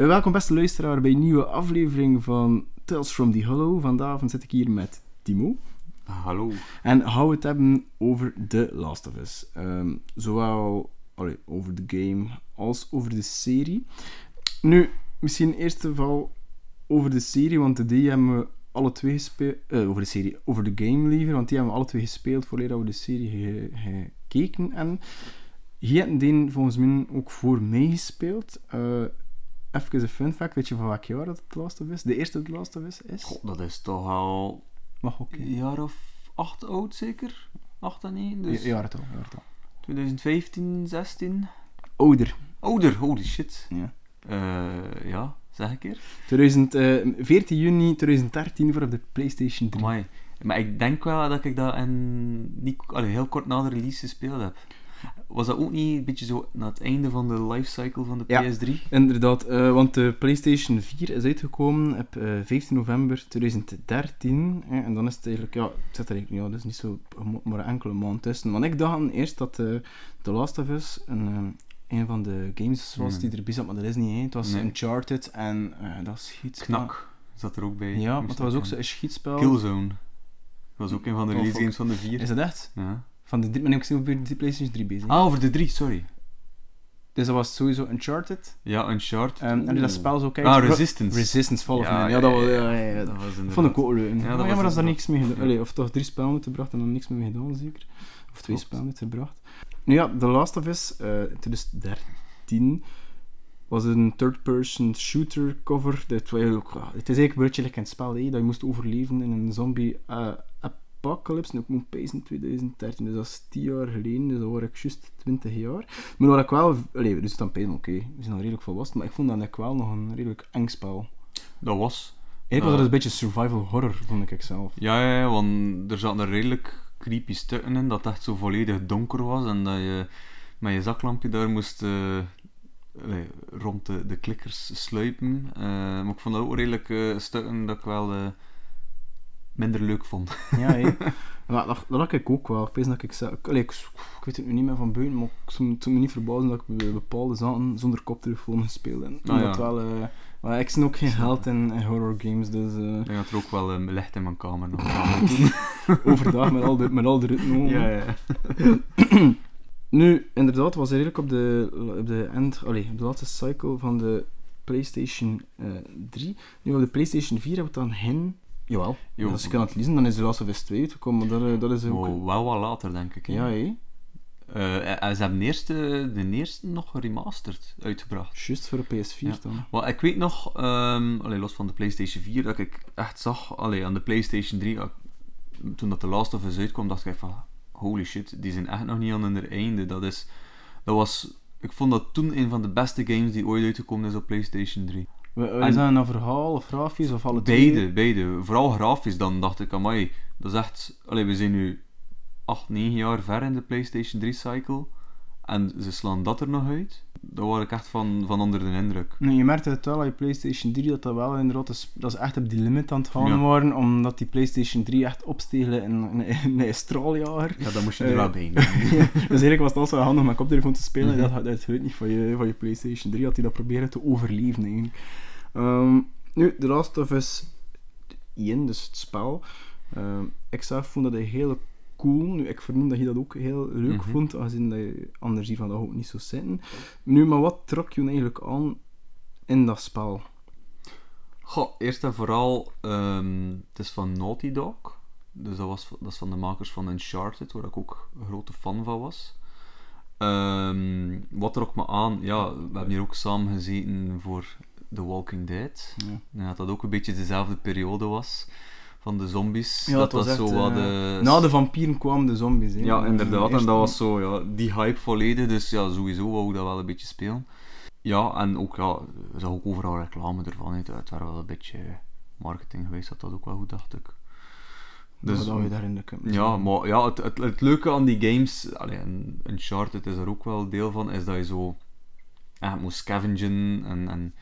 Eh, welkom beste luisteraar bij een nieuwe aflevering van Tales from the Hollow. Vandaag zit ik hier met Timo. Hallo. En gaan we het hebben over The Last of Us. Ehm, zowel allee, over de game als over de serie. Nu, misschien eerst over de serie, want de die hebben we alle twee gespeeld. eh, over de serie, over de game liever, want die hebben we alle twee gespeeld voordat we de serie ge- gekeken. En hier hebben die volgens mij ook voor mij gespeeld. Eh, even een fun fact, weet je van welk jaar dat The Last of Us? De eerste The Last of Us is? God, dat is toch al Mag ook. een jaar of acht oud, zeker? Acht en één, dus Ja, ja, het al, ja, het al. 2015, 16. Ouder. Ouder, holy shit. Ja. Eh, ja, zeg ik keer. 2000, eh, 14 juni 2013 voor op de PlayStation 3. Amai. Maar ik denk wel dat ik dat in niet, allee, heel kort na de release gespeeld heb. Was dat ook niet een beetje zo na het einde van de lifecycle van de Ja. PS3? Inderdaad, eh, want de PlayStation 4 is uitgekomen op eh, 15 november 2013. hè, en dan is het eigenlijk, ja, het zit er eigenlijk, ja, dat is niet zo, maar een enkele maand tussen. Want ik dacht eerst dat eh The Last of Us een, eh, een van de games was Hmm. die erbij zat, maar dat is niet. Hè. Het was Nee. Uncharted en eh, dat schiet. Knak zat er ook bij. Ja, maar het was ook ik- zo'n schietspel. Killzone. Dat was ook een van de Oh, release games van de vier. Is dat echt? Ja. Van de, maar ik zie over de PlayStation 3 bezig. Ah, over de drie, sorry. Dus dat was sowieso Uncharted. Ja, Uncharted. Ehm, en dat spel zo kijkt. Ah, Resistance. Resistance Fall of Ja. Ja, dat was, ja, ja, dat was inderdaad... vond ik ook leuk. Ja, dat maar was ja, maar dat daar niks mee gedaan. Allee, of toch drie spellen uitgebracht en dan niks mee gedaan, zeker. Of twee spellen uitgebracht. Nu ja, The Last of Us, eh 2013, was een third-person shooter cover. Dat het is eigenlijk een beetje like een spel, hè, dat je moest overleven in een zombie eh, apocalypse. Nu, ik moet pezen in 2013, dus dat is 10 jaar geleden, dus dat was ik juist 20 jaar. Maar wat ik wel, allee, dus dan pezen, oké, we zijn al redelijk volwassen, maar ik vond dat wel nog een redelijk eng spel. Dat was. Eigenlijk was Ja. het een beetje survival horror, vond ik zelf. Ja, ja, ja, want er zaten er redelijk creepy stukken in, dat het echt zo volledig donker was en dat je met je zaklampje daar moest eh, rond de, de klikkers sluipen. Eh, maar ik vond dat ook redelijk eh, stukken dat ik wel eh, minder leuk vond. Ja, hé. Maar dat, dat had ik ook wel. Ik weet dat ik. Allee, ik, ik weet het nu niet meer van buiten, maar ik zou me niet verbazen dat ik bepaalde zaken zonder koptelefoon gespeeld heb. Ah, ja. wel... eh, maar ik zie ook geen geld in, in horror games, dus... eh, Ik dat er ook wel eh, licht in mijn kamer nog overdag met al de, met al de ritme. ja, ja. Nu, inderdaad, was er eigenlijk op de, op de end... Allee, op de laatste cycle van de PlayStation eh 3. Nu, op de PlayStation 4 hebben we dan hen... Jawel. Jo. Als je kan het lezen, dan is de Last of Us 2 uitgekomen, dat, eh, dat is ook... Oh, wel wat later, denk ik. hè. Ja, hé. Eh, en ze hebben de eerste, de eerste nog geremasterd uitgebracht. Juist voor de PS4 Ja. dan. Maar ik weet nog, allee, los van de PlayStation 4, dat ik echt zag, allee, aan de PlayStation 3, dat ik- toen dat The Last of Us uitkwam, dacht ik van, holy shit, die zijn echt nog niet aan hun einde. Dat is, dat was, ik vond dat toen een van de beste games die ooit uitgekomen is op PlayStation 3. Is dat een verhaal of grafisch of alle Beide, twee? beide. Vooral grafisch, dan dacht ik, amai, dat is echt, allee, we zijn nu 8, 9 jaar ver in de PlayStation 3 cycle. En ze slaan dat er nog uit. Daar word ik echt van, van onder de indruk. Nee, je merkte het wel aan je PlayStation 3 dat dat wel inderdaad is, dat is echt op die limit aan het gaan Ja. waren, omdat die PlayStation 3 echt opstegelen in, in, in een straaljager. Ja, dan moest je Eh, er wel bij Ja, dus eigenlijk was het altijd wel handig om met koptelefoon te spelen. Mhm. Dat Dat dat geluid niet van je, van je PlayStation 3, had hij dat proberen te overleven eigenlijk. Ehm, nu, The Last of Us 1, dus het spel. Ehm, ik zelf vond dat heel cool. Nu, ik vernoem dat je dat ook heel leuk Mhm. vond, aangezien dat je anders hier van dat ook niet zo zitten. Nu, maar wat trok je eigenlijk aan in dat spel? Goh, eerst en vooral, ehm, het is van Naughty Dog. Dus dat, was, dat is van de makers van Uncharted, waar ik ook een grote fan van was. Ehm, wat trok me aan? Ja, we hebben hier ook samen gezeten voor The Walking Dead. Ja. Denk dat dat ook een beetje dezelfde periode was van de zombies. Ja, dat was was echt, zo wat eh, de... Na de vampieren kwamen de zombies. Hè. Ja, inderdaad. En dat was zo, ja, die hype volledig. Dus ja, sowieso wou ik dat wel een beetje spelen. Ja, en ook, ja, er zag ook overal reclame ervan. hè. Het waren wel een beetje marketing geweest, dat dat ook wel goed, dacht ik. Dus, dat we daar in de cup ja, maar ja, het, het, het leuke aan die games, allee, en Uncharted is er ook wel deel van, is dat je zo ja, moet scavengen en, en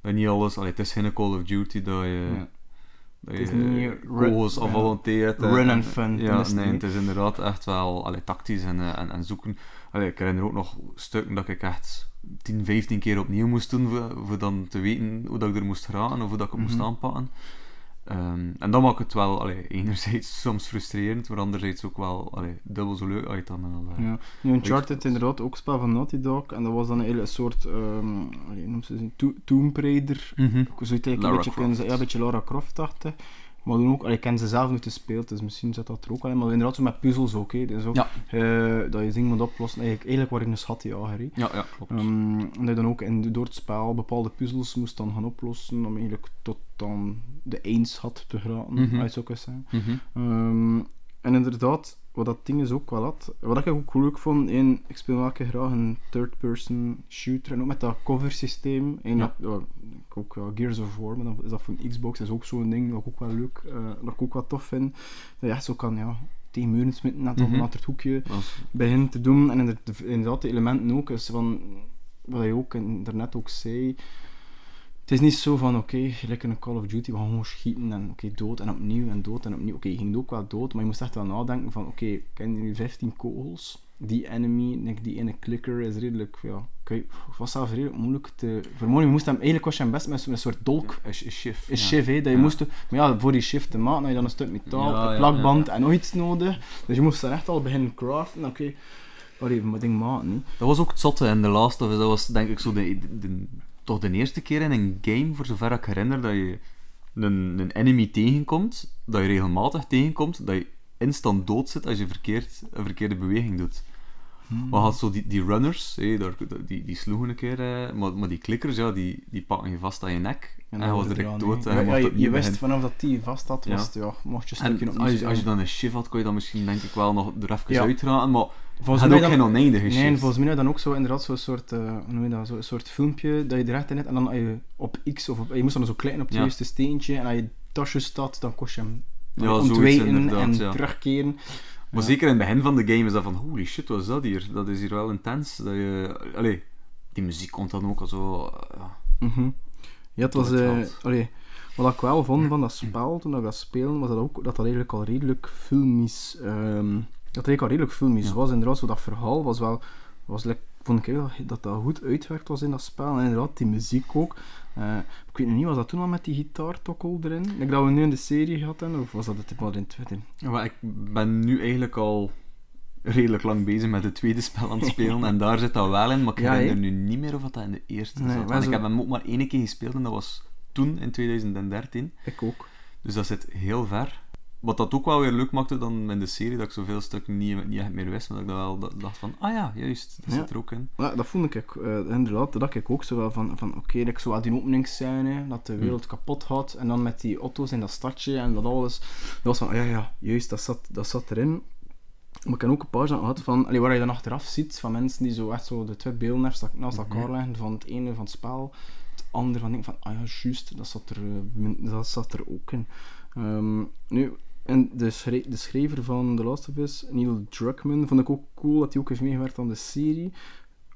dat niet alles, allee, het is geen Call of Duty dat je Ja. Het is je niet run- of ja. volonteert. en- Run en- and fun, Ja, nee, niet. het is inderdaad echt wel allee, tactisch en, eh, en, en zoeken. Allee, ik herinner ook nog stukken dat ik echt 10, 15 keer opnieuw moest doen voor, voor dan te weten hoe dat ik er moest geraken of hoe dat ik het moest Mhm. aanpakken. Ehm, en dan maakt het wel allee, enerzijds soms frustrerend, maar anderzijds ook wel allee, dubbel zo leuk uit dan eh. Ja. Nu, Uncharted inderdaad ook spel van Naughty Dog. En dat was dan een soort, ehm allee, hoe noemt ze? To- Tomb Raider. Eigenlijk Lara een beetje, ja, een beetje Lara Croft dachten. Maar dan ook, allee, ik ken ze zelf niet gespeeld, dus misschien zit dat er ook al in. Maar inderdaad, zo met puzzels ook. hè. Dus ook Ja. eh, dat je dingen moet oplossen. Eigenlijk, eigenlijk waar ik een schatjager. hè. Ja, ja, klopt. Ehm, en dat je dan ook in, door het spel bepaalde puzzels moest dan gaan oplossen. Om eigenlijk tot dan de eens had te geraken, uit zou kunnen zeggen. Mhm. Ehm, en inderdaad, wat dat ding is ook wel had. Wat ik ook leuk vond, in, ik speel keer graag een third-person shooter. En ook met dat cover systeem. En Ja. dat, ja, ik ook Gears of War, maar dan is dat voor een Xbox. is ook zo'n ding dat ik ook wel leuk, eh, dat ik ook wel tof vind. Dat je echt zo kan, ja, tegen muren smitten, net een achter het hoekje begint te doen. En inderdaad, de elementen ook, is van, wat je ook in- daarnet ook zei. Het is niet zo van, oké, lekker een Call of Duty, we gaan gewoon schieten en oké, dood en opnieuw en dood en opnieuw. Oké, je ging ook wel dood, maar je moest echt wel nadenken van, oké, ik heb nu 15 kogels. Die enemy, die ene clicker is redelijk, ja, oké, was zelfs redelijk moeilijk te vermoorden. Je moest hem, eigenlijk was je hem best met zo'n soort dolk, is shift. een ja. shift, hè, dat je Ja. moest, maar ja, voor die shift te maken had je dan een stuk metaal, Ja, een ja, plakband ja. en nog iets nodig. Dus je moest dan echt al beginnen craften, oké, maar even mijn ding maken. Dat was ook het zotte in The Last of Us. Dat was denk ik zo de, de- de- toch de eerste keer in een game, voor zover ik herinner, dat je een, een enemy tegenkomt, dat je regelmatig tegenkomt, dat je instant dood zit als je verkeerd, een verkeerde beweging doet. Hmm. Maar had zo die, die runners, hé, daar, die, die sloegen een keer, eh, maar, maar die klikkers, ja, die, die pakken je vast aan je nek. En, je was direct dood. Ja, je ja, mocht je, opnieuw je wist vanaf dat die vast had, was Ja. het, ja, mocht je een stukje opnieuw als als je dan een shift had, kon je dan misschien denk ik wel nog er even uitraken, maar Volgens had mij ook dan- geen oneindige Nee, shift. en volgens mij dan ook zo inderdaad zo'n soort, noem je dat, zo'n soort filmpje dat je eruit in hebt en dan je op X of op, je moest dan zo klikken op het juiste steentje en als je tasje staat, dan kost je hem Ja, ontwijken en terugkeren. Maar zeker in het begin van de game is dat van, holy shit, wat is dat hier? Dat is hier wel intens. Dat je, allee, die muziek komt dan ook al zo... eh. Mhm. Ja, het was... Veld. allee, wat ik wel vond van dat spel, toen ik dat speelde, was dat ook dat dat eigenlijk al redelijk filmisch... ehm, dat het eigenlijk al redelijk filmisch Ja. was. Inderdaad, zo dat verhaal was wel... Was, like, vond ik wel dat dat goed uitwerkt was in dat spel. En inderdaad, die muziek ook. Eh, ik weet nog niet, was dat toen al met die gitaartokkel erin? Ik dat we nu in de serie gehad hebben, of was dat het wel in Twitter? Ja, maar ik ben nu eigenlijk al redelijk lang bezig met het tweede spel aan het spelen. en daar zit dat wel in, maar ik Ja, herinner nu niet meer of dat in de eerste Nee, zat. zo- ik heb hem ook maar één keer gespeeld en dat was toen, in 2013. Ik ook. Dus dat zit heel ver. Wat dat ook wel weer leuk maakte dan in de serie, dat ik zoveel stukken niet, niet echt meer wist, maar dat ik dan wel dacht van, ah ja, juist, dat Ja. zit er ook in. Ja, dat vond ik eh, inderdaad, dat dacht ik ook zo wel van, van oké, ik zo wat die openingsscène, dat de wereld kapot had, en dan met die auto's in dat stadje en dat alles, dat was van, ah ja, ja, juist, dat zat, dat zat erin. Maar ik heb ook een paar zaken gehad van, allee, waar je dan achteraf ziet, van mensen die zo echt zo de twee beelden naast, naast elkaar Mhm. leggen, van het ene van het spel, het andere van, denk van, ah ja, juist, dat zat er, eh, dat zat er ook in. Ehm, nu, en de, de schrijver van The Last of Us, Neil Druckmann, vond ik ook cool dat hij ook heeft meegewerkt aan de serie.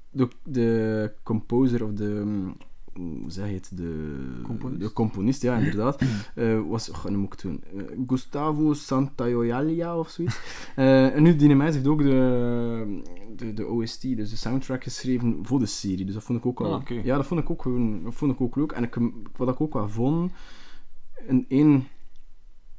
De, de composer of de... Hoe zeg je het? De Componist? De componist, ja, inderdaad. eh, was... Oh, moet ik doen. Eh, Gustavo Santaolalla of zoiets. Eh, en nu, die mens heeft ook de, de, de OST, dus de soundtrack geschreven voor de serie. Dus dat vond ik ook wel... Ah. Ja, dat vond ik ook, gewoon, dat vond ik ook leuk. En ik, wat ik ook wel vond... In één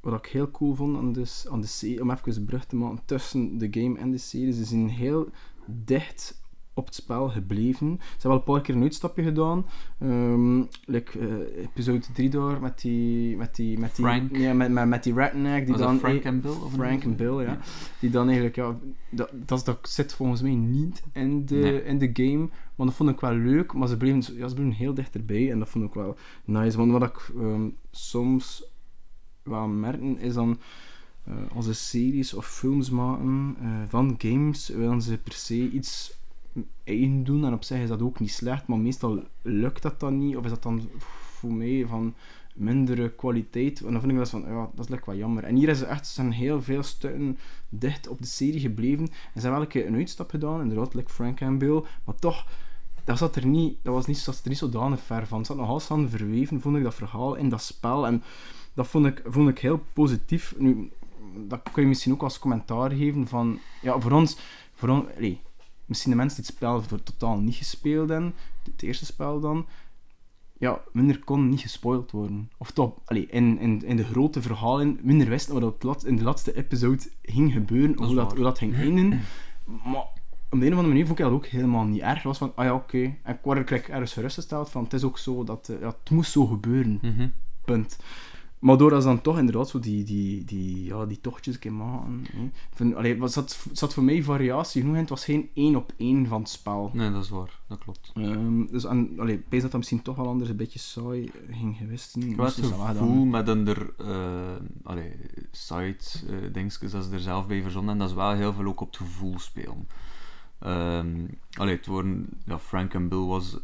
wat ik heel cool vond aan de, aan de serie, om even een brug te maken tussen de game en de serie, ze zijn heel dicht op het spel gebleven. Ze hebben wel een paar keer een uitstapje gedaan. Ehm like, eh, episode 3 daar, met die... Met die, met die Frank. Ja, met, met, met die redneck. Die Was dan, Frank eh, en Bill? Of Frank en Bill, ja. Die dan eigenlijk, ja, dat, dat, dat zit volgens mij niet in de, Nee. in de game. Maar dat vond ik wel leuk, maar ze bleven, ja, ze bleven heel dichterbij en dat vond ik wel nice. Want wat ik ehm, soms wel merken is dan, eh, als ze series of films maken eh, van games, willen ze per se iets eigen doen. En op zich is dat ook niet slecht, maar meestal lukt dat dan niet. Of is dat dan voor mij van mindere kwaliteit. En dan vind ik eens van, ja, dat is lekker wat jammer. En hier is echt, zijn heel veel stukken dicht op de serie gebleven. En ze hebben wel een een uitstap gedaan, inderdaad, like Frank en Bill. Maar toch, dat, zat er niet, dat was niet, zat er niet zodanig ver van. Het zat nogal aan verweven, vond ik, dat verhaal in dat spel. En dat vond ik, vond ik heel positief. Nu, dat kun je misschien ook als commentaar geven van... Ja, voor ons... Voor ons allee, misschien de mensen die het spel voor totaal niet gespeeld hebben, het eerste spel dan, ja, minder kon niet gespoild worden. Of toch, allee, in, in, in de grote verhalen, minder wisten wat lat- in de laatste episode ging gebeuren, hoe, dat, hoe dat ging eindigen. Maar op de een of andere manier vond ik dat ook helemaal niet erg. Was van, ah ja, oké. En ik word er ergens gerustgesteld van, het is ook zo dat, eh, ja, het moest zo gebeuren. Mhm. Punt. Maar doordat ze dan toch inderdaad zo die, die, die, ja, die tochtjes een keer maken. hè. Allee, zat, zat voor mij variatie genoeg in. Het was geen één op één van het spel. Nee, dat is waar. Dat klopt. Ehm, dus en, allee, ik dat dat misschien toch wel anders een beetje saai ging geweest. Ik had het gevoel met een er, eh allee, site dingetjes dat ze er zelf bij verzonnen en dat is wel heel veel ook op het gevoel spelen. Ehm allee, het worden, ja, Frank en Bill was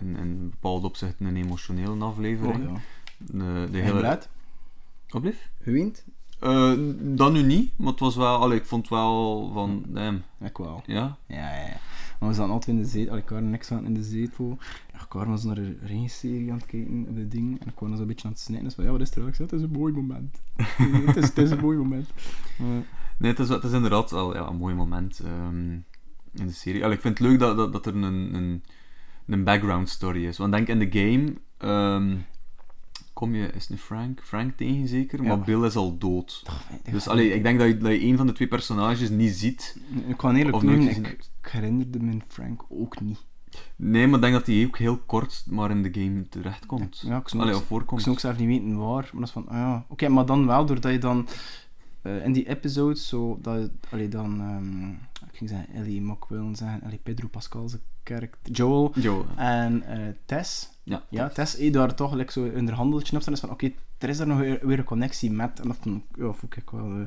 in, in bepaalde opzichten een emotionele aflevering. Oh, ja. De, de hele... Opblief? Gewint? Eh, dat nu niet, maar het was wel, allee, ik vond wel van, damn, Ik wel. ja. Ja, ja, ja. Maar we zaten altijd in de zetel. Ik en niks aan in de zetel. Ja, ik was naar een ringserie aan het kijken op de ding. En ik was een beetje aan het snijden. Dus van, ja, wat is er? Ik zei, het is een mooi moment. het, is, het is een mooi moment. Nee, het is, het is inderdaad wel ja, een mooi moment ehm, in de serie. Allee, ik vind het leuk dat, dat, dat er een, een, een background story is. Want denk in de game ehm, kom je, is het nu Frank? Frank tegen zeker? Maar Ja. Bill is al dood. Dus allee, ik denk dat je, dat je een van de twee personages niet ziet. Ik kan eerlijk noemen, ik, ik herinnerde me Frank ook niet. Nee, maar ik denk dat hij ook heel kort maar in de game terechtkomt. Ja, ik snap Allee, Ik voorkomt. zou ook zelf niet weten waar, maar dat is van, ah ja. Oké, maar dan wel doordat je dan eh, in die episodes zo, dat je, allee, dan, ehm, ik ging zeggen Ellie McWillen zeggen, allee, Pedro Pascal's karakter, Joel Jo, en eh, Tess. ja. Ja, Tess, eh, daar toch like, zo een handeltje op staan, is van, oké, er is daar nog weer, weer een connectie met, en dat vond ik, ja, vond ik wel, eh,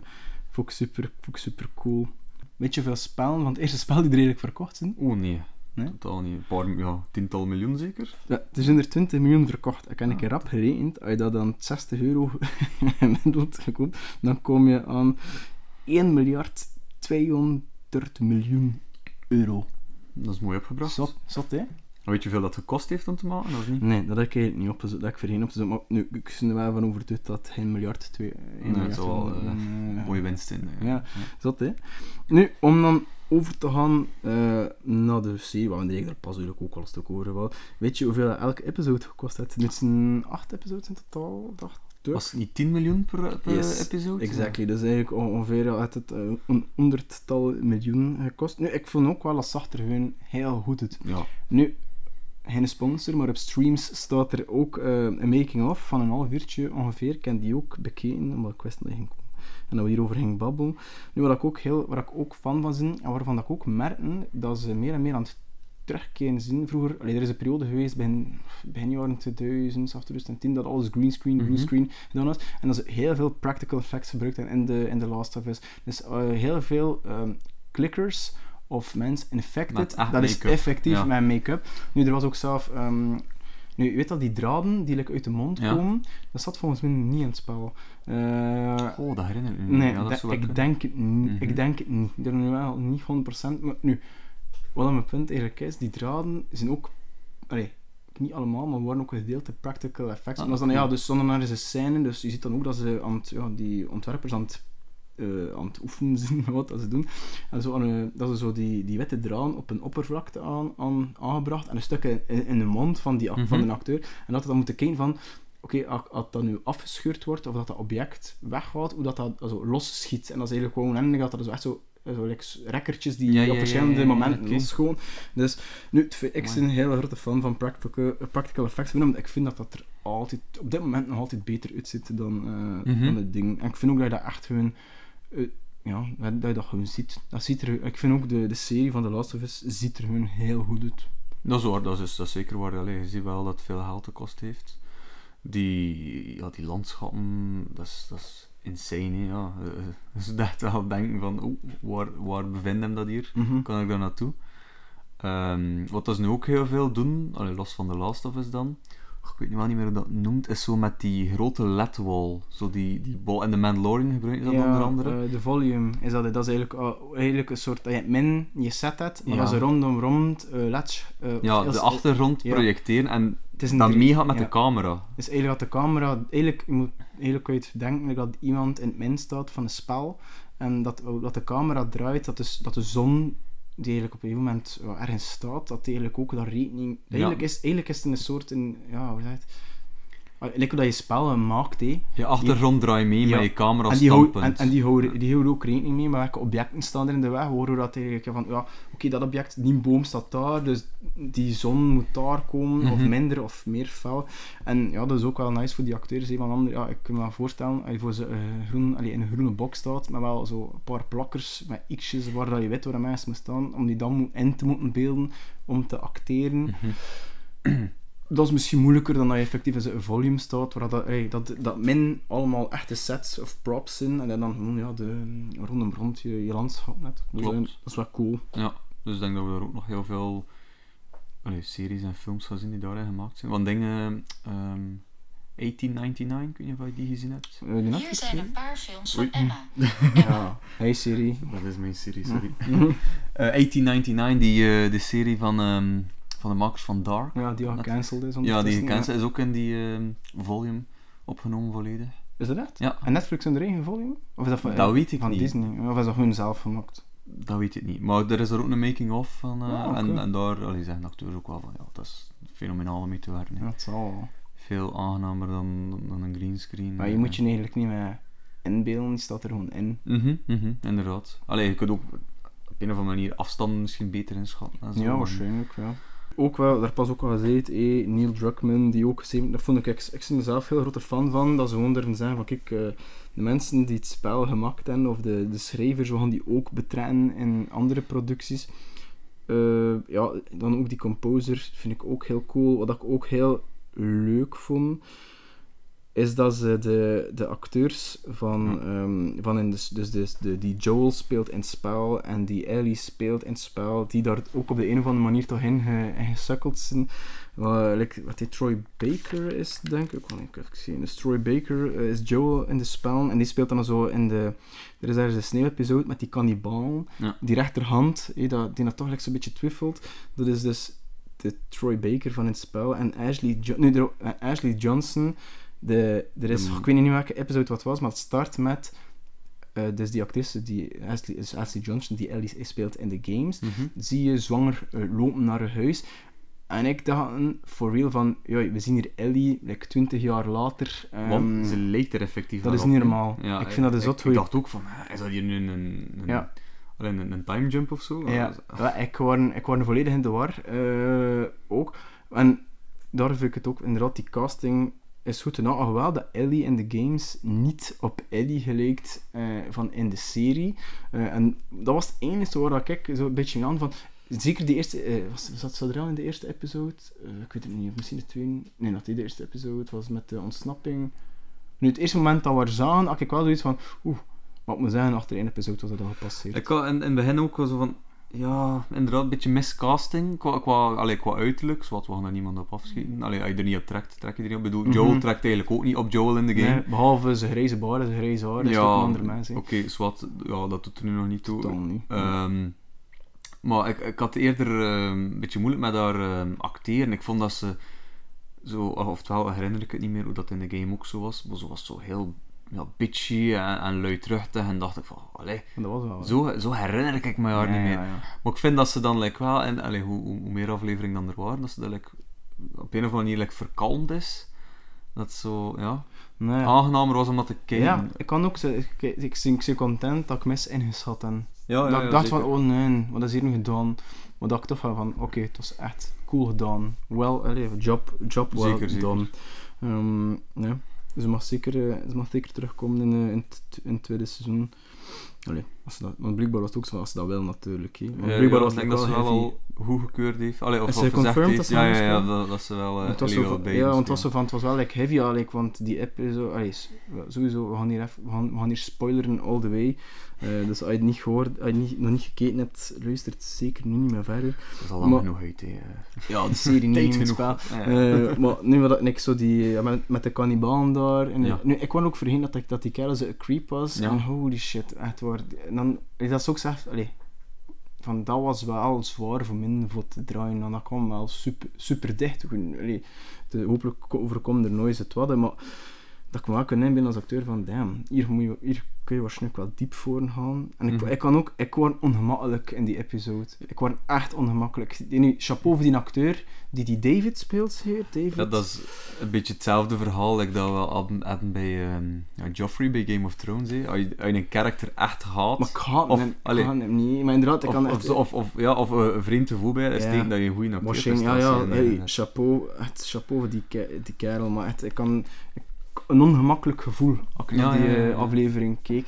vond ik super, vond ik super cool. Weet je hoeveel spellen, want het eerste spel die er eigenlijk verkocht zijn? Oh nee. Nee? Totaal niet. Een paar, ja, tiental miljoen zeker? Ja, er zijn er 20 miljoen verkocht. Ik heb een Ah, keer rap gerekend. Als je dat dan 60 euro gemiddeld koopt, dan kom je aan 1 miljard 200 miljoen euro. Dat is mooi opgebracht. Zot, zot hè? Weet je hoeveel dat gekost heeft om te maken, of niet? Nee, dat heb ik niet opgezocht. Dat ik vergeten op te. Maar nu, ik ben er wel van overtuigd dat 1 miljard 2... 1 Nee, miljard wel van- eh, eh, mooie winst in. eh. Ja. Zot hè? Nu, om dan over te gaan eh, naar de serie, waar we er pas eigenlijk ook al een stuk over hebben. Weet je hoeveel elke episode gekost heeft? Dit zijn 8 episodes in totaal, dacht Was het niet 10 miljoen per, per Yes, episode? Exactly, dus eigenlijk ongeveer had het eh, een honderdtal miljoen gekost. Nu, ik vond ook wel dat zag er gewoon heel goed uit. Ja. Nu, geen sponsor, maar op streams staat er ook eh, een making-of van een half uurtje ongeveer. Ik heb die ook bekeken, omdat ik wist dat ging komen. En dat we hierover gingen babbelen. Nu, waar ik ook, heel, waar ik ook fan van ben, en waarvan ik ook merkte dat ze meer en meer aan het terugkeren zijn. Vroeger, allee, er is een periode geweest, begin, begin jaren 2000, af 2010, dat alles greenscreen, Mhm. bluescreen gedaan was. En dat ze heel veel practical effects gebruikt in de, in de Last of Us. Dus eh, heel veel ehm, clickers of mensen infected, dat is effectief ja. met make-up. Nu, er was ook zelf... ehm, nu, je weet dat die draden die like, uit de mond Ja. komen, dat zat volgens mij niet in het spel. Eh, Oh, dat herinner ik me. Nee, ja, dat zou wel ik, kunnen. denk het niet. Mhm. ik denk het niet. Ik er nu wel niet 100%. Maar nu, wat mijn punt eigenlijk is, die draden zijn ook... Allee, niet allemaal, maar worden ook gedeelte practical effects. Ah, en dat is dan, ja, dus zonder naar een scène, dus je ziet dan ook dat ze aan het, ja, die ontwerpers aan het, eh, aan het oefenen zijn wat dat ze doen. En zo een- dat ze zo die, die witte draden op een oppervlakte aan, aan, aangebracht en een stuk in, in, de mond van, die, van Mhm. de acteur. En dat we dan moeten kijken van, oké, als, als dat nu afgescheurd wordt, of dat dat object weggaat, hoe dat dat zo los schiet. En dat is eigenlijk gewoon eindig dat er zo echt zo, zo like, rekkertjes die Ja, ja, op verschillende momenten oké. losgaan. Dus nu, ik ben een hele grote fan van practical, practical effects, omdat ik vind dat dat er altijd, op dit moment nog altijd beter uitziet dan, eh Mhm. dan het ding. En ik vind ook dat je dat echt gewoon, eh, ja, dat dat je dat gewoon ziet. Dat ziet er, ik vind ook de, de serie van The Last of Us ziet er gewoon heel goed uit. Dat is waar, dat is, dat is zeker waar. Allee, je ziet wel dat het veel geld gekost heeft. Die, ja, die landschappen, dat is, dat is insane, hè, ja. Eh, Dus je echt wel denken van, oeh, waar, waar bevindt hem dat hier? Mhm. Kan ik daar naartoe? Ehm, wat dat ze nu ook heel veel doen, allee, los van The Last of Us dan, ik weet nu wel niet meer hoe dat noemt, is zo met die grote LED-wall. Zo die, die bol. En de Mandalorian gebruikt dat onder andere. eh, de volume is dat. Dat is eigenlijk, uh, eigenlijk een soort dat je het min je set hebt, maar Ja. dat is rondom rond uh, LED. Uh, ja, de achtergrond ja. projecteren en het is dat drie- meegaat met de camera. Dus eigenlijk had de camera, eigenlijk, je moet, eigenlijk kun je het denken dat iemand in het min staat van een spel en dat, dat de camera draait, dat de, dat de zon die eigenlijk op een gegeven moment ja, ergens staat, dat die eigenlijk ook daar rekening... Eigenlijk, is, eigenlijk is het een soort, in, ja, hoe zeg het? Hoe dat je spellen maakt, hè. Je achtergrond draait mee Ja. met je camera En die, en, en die, houden, die houden ook rekening mee met welke objecten staan er in de weg. Waardoor dat eigenlijk van, ja, oké, dat object, die boom staat daar, dus die zon moet daar komen, of Mhm. minder of meer fel. En ja, dat is ook wel nice voor die acteurs. hè, want ander, ja, ik kan me wel voorstellen, als je voor ze, eh, groen, allee, in een groene box staat, met wel zo een paar plakkers met x'jes waar dat je weet waar de mensen moeten staan, om die dan moet- in te moeten beelden, om te acteren. Mhm. Dat is misschien moeilijker dan dat je effectief in zo'n volume staat, waar dat, ey, dat, dat min allemaal echte sets of props zijn, en dan gewoon ja, de, rondom rond je, je landschap net. Dus, Klopt. eh, dat is wel cool. Ja, dus ik denk dat we daar ook nog heel veel allee, series en films gaan zien die daarin gemaakt zijn. Want dingen... ehm 1899, ik weet niet of je die gezien hebt. Eh, Hier zijn een paar films van Oei. Emma. Ja, hey Siri. Dat is mijn serie, sorry. Eh, 1899, die, eh, de serie van, ehm, van de makers van Dark. Ja, die al gecanceld is. Ja, die gecanceld is ook in die ehm, volume opgenomen volledig. Is dat echt? Ja, En Netflix in de eigen volume? Of is dat van, Dat eh, weet ik van niet. Disney? Of is dat gewoon zelf gemaakt? dat weet ik niet. Maar er is er ook een making-of van. eh, Ah, en, en daar allee, zeggen de acteurs ook wel van, ja, dat is fenomenaal om mee te werken. het zal wel. Veel aangenamer dan, dan een greenscreen. Maar je moet je eigenlijk niet meer inbeelden, die staat er gewoon in. Mhm, mhm, inderdaad. Allee, je kunt ook op een of andere manier afstanden misschien beter inschatten. zo. Ja, En- waarschijnlijk, ja. Ook wel, daar pas ook al gezegd, eh, Neil Druckmann, die ook dat vond ik, ik, zelf heel grote fan van, dat ze gewoon zeggen van, kijk, eh, de mensen die het spel gemaakt hebben, of de, de schrijvers, we gaan die ook betrekken in andere producties. Eh, ja, dan ook die composer, vind ik ook heel cool. Wat ik ook heel leuk vond, is dat ze de, de acteurs van, ehm, van in de, dus de, de, die Joel speelt in het spel en die Ellie speelt in het spel, die daar ook op de een of andere manier toch in, ge, in gesukkeld zijn. Wat, like, wat die Troy Baker is, denk ik. Wacht, ik even zien. Dus Troy Baker eh, is Joel in de spel en die speelt dan zo in de... Er is ergens een sneeuw-episode met die kannibaal. Ja. Die rechterhand, dat, die dat toch like, zo'n beetje twiffelt. Dat is dus de Troy Baker van het spel. En Ashley, jo eh, Ashley Johnson, de, er is, ik weet niet welke episode wat was, maar het start met... eh, dus die actrice, die Ashley, Ashley Johnson, die Ellie speelt in de games, Mhm. zie je zwanger eh, lopen naar haar huis. En ik dacht for real van, ja, we zien hier Ellie, like 20 jaar later. ehm, Want ze lijkt er effectief dat is niet normaal. Ik vind dat zot ik dacht ook van, hè, is dat hier nu een, een, een, Ja. alleen een, een time jump of zo? Ja, ja, ik was ik was volledig in de war. eh, ook. En daar vind ik het ook, inderdaad, die casting is goed gedaan. Alhoewel dat Ellie in de games niet op Ellie gelijkt eh, van in de serie. Eh, en dat was het enige waar dat ik zo een beetje aan van... Zeker die eerste... eh, was, zat ze er al in de eerste episode? Ik weet het niet. Of misschien de tweede... Nee, niet de eerste episode. was met de ontsnapping. Nu, het eerste moment dat we haar zagen, had ik wel zoiets van... Oeh, wat moet zeggen, achter één episode was dat al gepasseerd. Ik had in, in het begin ook wel zo van, ja, inderdaad, een beetje miscasting qua, qua, allee, qua uiterlijk, zoals we gaan er niemand op afschieten. Allee, als je er niet op trekt, trek je er niet op. Bedoel, Mhm. Joel trekt eigenlijk ook niet op Joel in de game. Nee, behalve zijn grijze baard en zijn grijze haar, is het ook een ander mens. oké, zwart, ja, dat doet er nu nog niet toe. Niet. Ehm, maar ik, ik had eerder ehm, een beetje moeilijk met haar ehm, acteren. Ik vond dat ze zo, oftewel herinner ik het niet meer hoe dat in de game ook zo was, maar ze was zo heel ja, bitchy en, en luidruchtig en dacht ik van, allee, dat was wel. zo, zo herinner ik me haar Ja, niet meer. ja. Maar ik vind dat ze dan like, wel, en allee, hoe, hoe, hoe meer afleveringen dan er waren, dat ze dat like, op een of andere manier like, verkalmd is. Dat zo, ja, Nee. aangenamer was om dat te kijken. Ja, ik kan ook zeggen, ik, ik, ik, ik ben content dat ik mis ingeschat heb. ja, ja, dat ja, ik dacht zeker. van, oh nee, wat is hier nu gedaan? Maar dat ik toch van, van oké, het was echt cool gedaan. Wel, allee, job, job well Zeker, zeker. done. Ja. Ze mag zeker, eh, ze mag zeker terugkomen in, eh, in, het, in het tweede seizoen. Allee, als ze dat, want blijkbaar was het ook zo als ze dat wel natuurlijk. Hè. Want Ja, blijkbaar ja, was denk dat ze wel al goed gekeurd heeft. Allee, of, Is of gezegd heeft. dat ze Ja, ja, ja, dat, dat ze wel uh, was bij ja, want het was zo van, het was wel like heavy, like, want die app is zo, allee, sowieso, we gaan hier, even, we gaan, we gaan hier spoileren all the way. Eh, dus als je het niet gehoord, als je niet, nog niet gekeken hebt, luister het zeker nu niet meer verder. Dat is al lang maar- genoeg uit. hè. Ja, de serie niet in het spel. Ja. Eh, maar nu wat ik zo die, met, met de kannibalen daar. En, Ja. nu, ik kwam ook vergeten dat, ik, dat die kerel zo een creep was. Ja. En holy shit, echt waar. En dan, allee, dat is ook allee, van dat was wel zwaar voor mij voor te draaien. En dat kwam wel super, super dicht. De, hopelijk ko- overkomt er nooit het wat, maar dat ik me wel kan inbeelden als acteur van, damn, hier, moet je, hier kun je waarschijnlijk wel diep voor gaan. En ik, Mhm. ik kan ook, ik word ongemakkelijk in die episode. Ik word echt ongemakkelijk. Die, nu, chapeau voor die acteur die die David speelt hier. David. Ja, dat is een beetje hetzelfde verhaal dat we al hadden, hadden bij ehm, ja, Joffrey bij Game of Thrones. Hè. Als, je, als je een karakter echt haat, Maar ik haat Of, hem, ik haat hem niet. Maar inderdaad, ik of, kan of, echt... of, of, ja, of eh, een vreemd gevoel bij, is teken dat je een goede acteur Washing, ja, ja, hey, chapeau, echt chapeau voor die, die kerel, maar echt, ik kan ik- een ongemakkelijk gevoel als ik naar die eh, aflevering keek.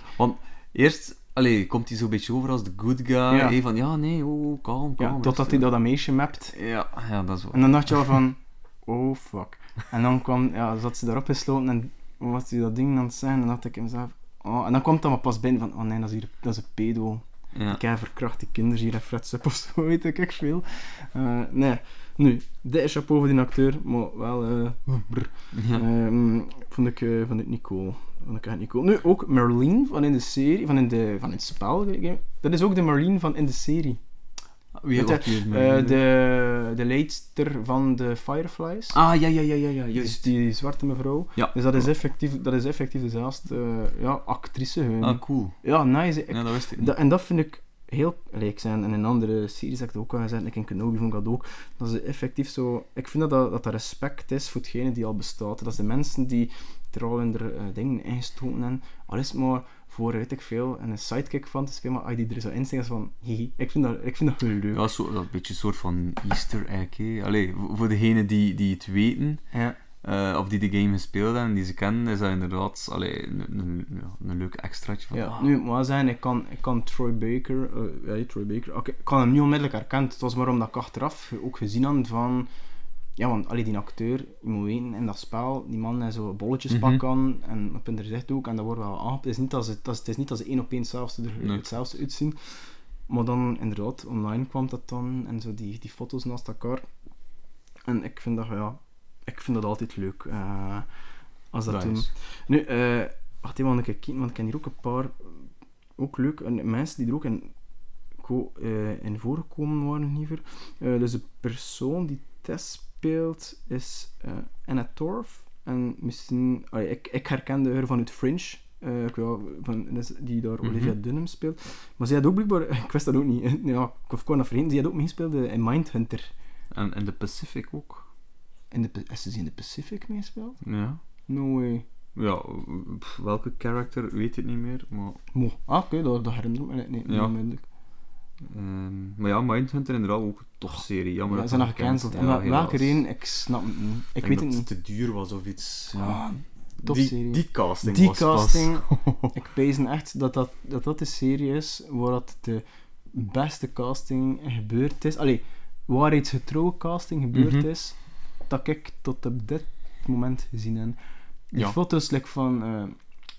Eerst allee, komt hij zo'n beetje over als de good guy. Ja. van ja, nee, oh, kalm, kalm. Ja, totdat rustig. hij dat aan meisje mapt. Ja, ja, dat is wel. En dan dacht je al van, oh fuck. En dan kwam, ja, zat ze daarop gesloten en was hij dat ding aan het zeggen en dacht ik mezelf, oh, en dan kwam dan maar pas binnen van, oh nee, dat is hier, dat is een pedo. Ja. Ik heb verkracht die kinderen hier en frets op of zo, weet ik echt veel. Eh, nee, nu, dit is chapeau voor die acteur, maar wel, brr. Ja. Ehm, vond, ik, eh, vond ik niet cool. Vond ik echt niet cool. Nu, ook Merlin van in de serie, van in, de, van in het spel. Dat is ook de Merlin van in de serie. Wie Weet je, wie is Eh, de, de leidster van de Fireflies. Ah, ja, ja, ja, ja, ja, Dus juist. die zwarte mevrouw. Ja. Dus dat is effectief, dat is effectief dezelfde eh, ja, actrice. hun. Ah, cool. Ja, nice. Ik- Ja, dat wist ik niet. dat, en dat vind ik heel... Allee, ik zei in een andere series heb ik dat ook al gezegd, ik in Kenobi vond ik dat ook. Dat is effectief zo... Ik vind dat dat, dat er respect is voor hetgene die al bestaat. Dat is de mensen die er al in de eh, dingen ingestoten hebben. Al is het maar voor, weet ik veel, een sidekick van te spelen, maar als die er zo in steekt, is van... Hihi. Ik vind dat, ik vind dat heel leuk. Ja, zo, dat een beetje een soort van easter egg. hè. Allee, voor degenen die, die het weten, Ja. Eh, of die de game gespeeld hebben en die ze kennen, is dat inderdaad allee, een, een, een leuk extraatje van... Ja, ah, nu, wel zeggen, ik kan, ik kan Troy Baker, eh ja, Troy Baker, oké, ik kan hem niet onmiddellijk herkend. Het was maar omdat ik achteraf ook gezien had van, ja, want allee, die acteur, je moet weten, in dat spel, die man heeft zo bolletjespak Mhm. aan, en op hun gezicht ook, en dat wordt wel aangepakt. Het is niet dat ze, dat het is niet dat ze één op één hetzelfde, er, Nee. hetzelfde uitzien. Maar dan, inderdaad, online kwam dat dan, en zo die, die foto's naast elkaar. En ik vind dat, ja, ik vind dat altijd leuk, eh, als dat doen. nice. Nu, eh wacht even, want ik, want ik ken hier ook een paar, ook leuk, en mensen die er ook in, eh, in voorgekomen waren liever. Dus de persoon die Tess speelt is Anna Torf. En misschien, allee, ik, ik herkende haar vanuit Fringe. wel, van, dus die daar Mhm. Olivia Dunham speelt. Maar zij had ook blijkbaar, ik wist dat ook niet, ja, ik kon dat vergeten, die had ook meegespeeld in Mindhunter. En, en de Pacific ook. In de, is ze in de Pacific meespeeld? Ja. No way. Ja, pff, welke character weet ik niet meer, maar... Mo. Ah, oké, dat, dat herinner ik me niet, niet Ja. onmiddellijk. ehm, maar ja, Mindhunter inderdaad ook een tof serie. Jammer Ja, dat ze zijn nog gecanceld. En Ja, wel- welke reden, ik snap het niet. Ik, weet dat het niet. te duur was of iets. Ja. Ah, die, topserie. die casting Die was pas- casting, ik pezen echt dat dat, dat dat de serie is waar dat de beste casting gebeurd is. Allee, waarheidsgetrouwe casting gebeurd Mhm. is, dat ik tot op dit moment gezien heb. Die Ja. foto's like, van, eh,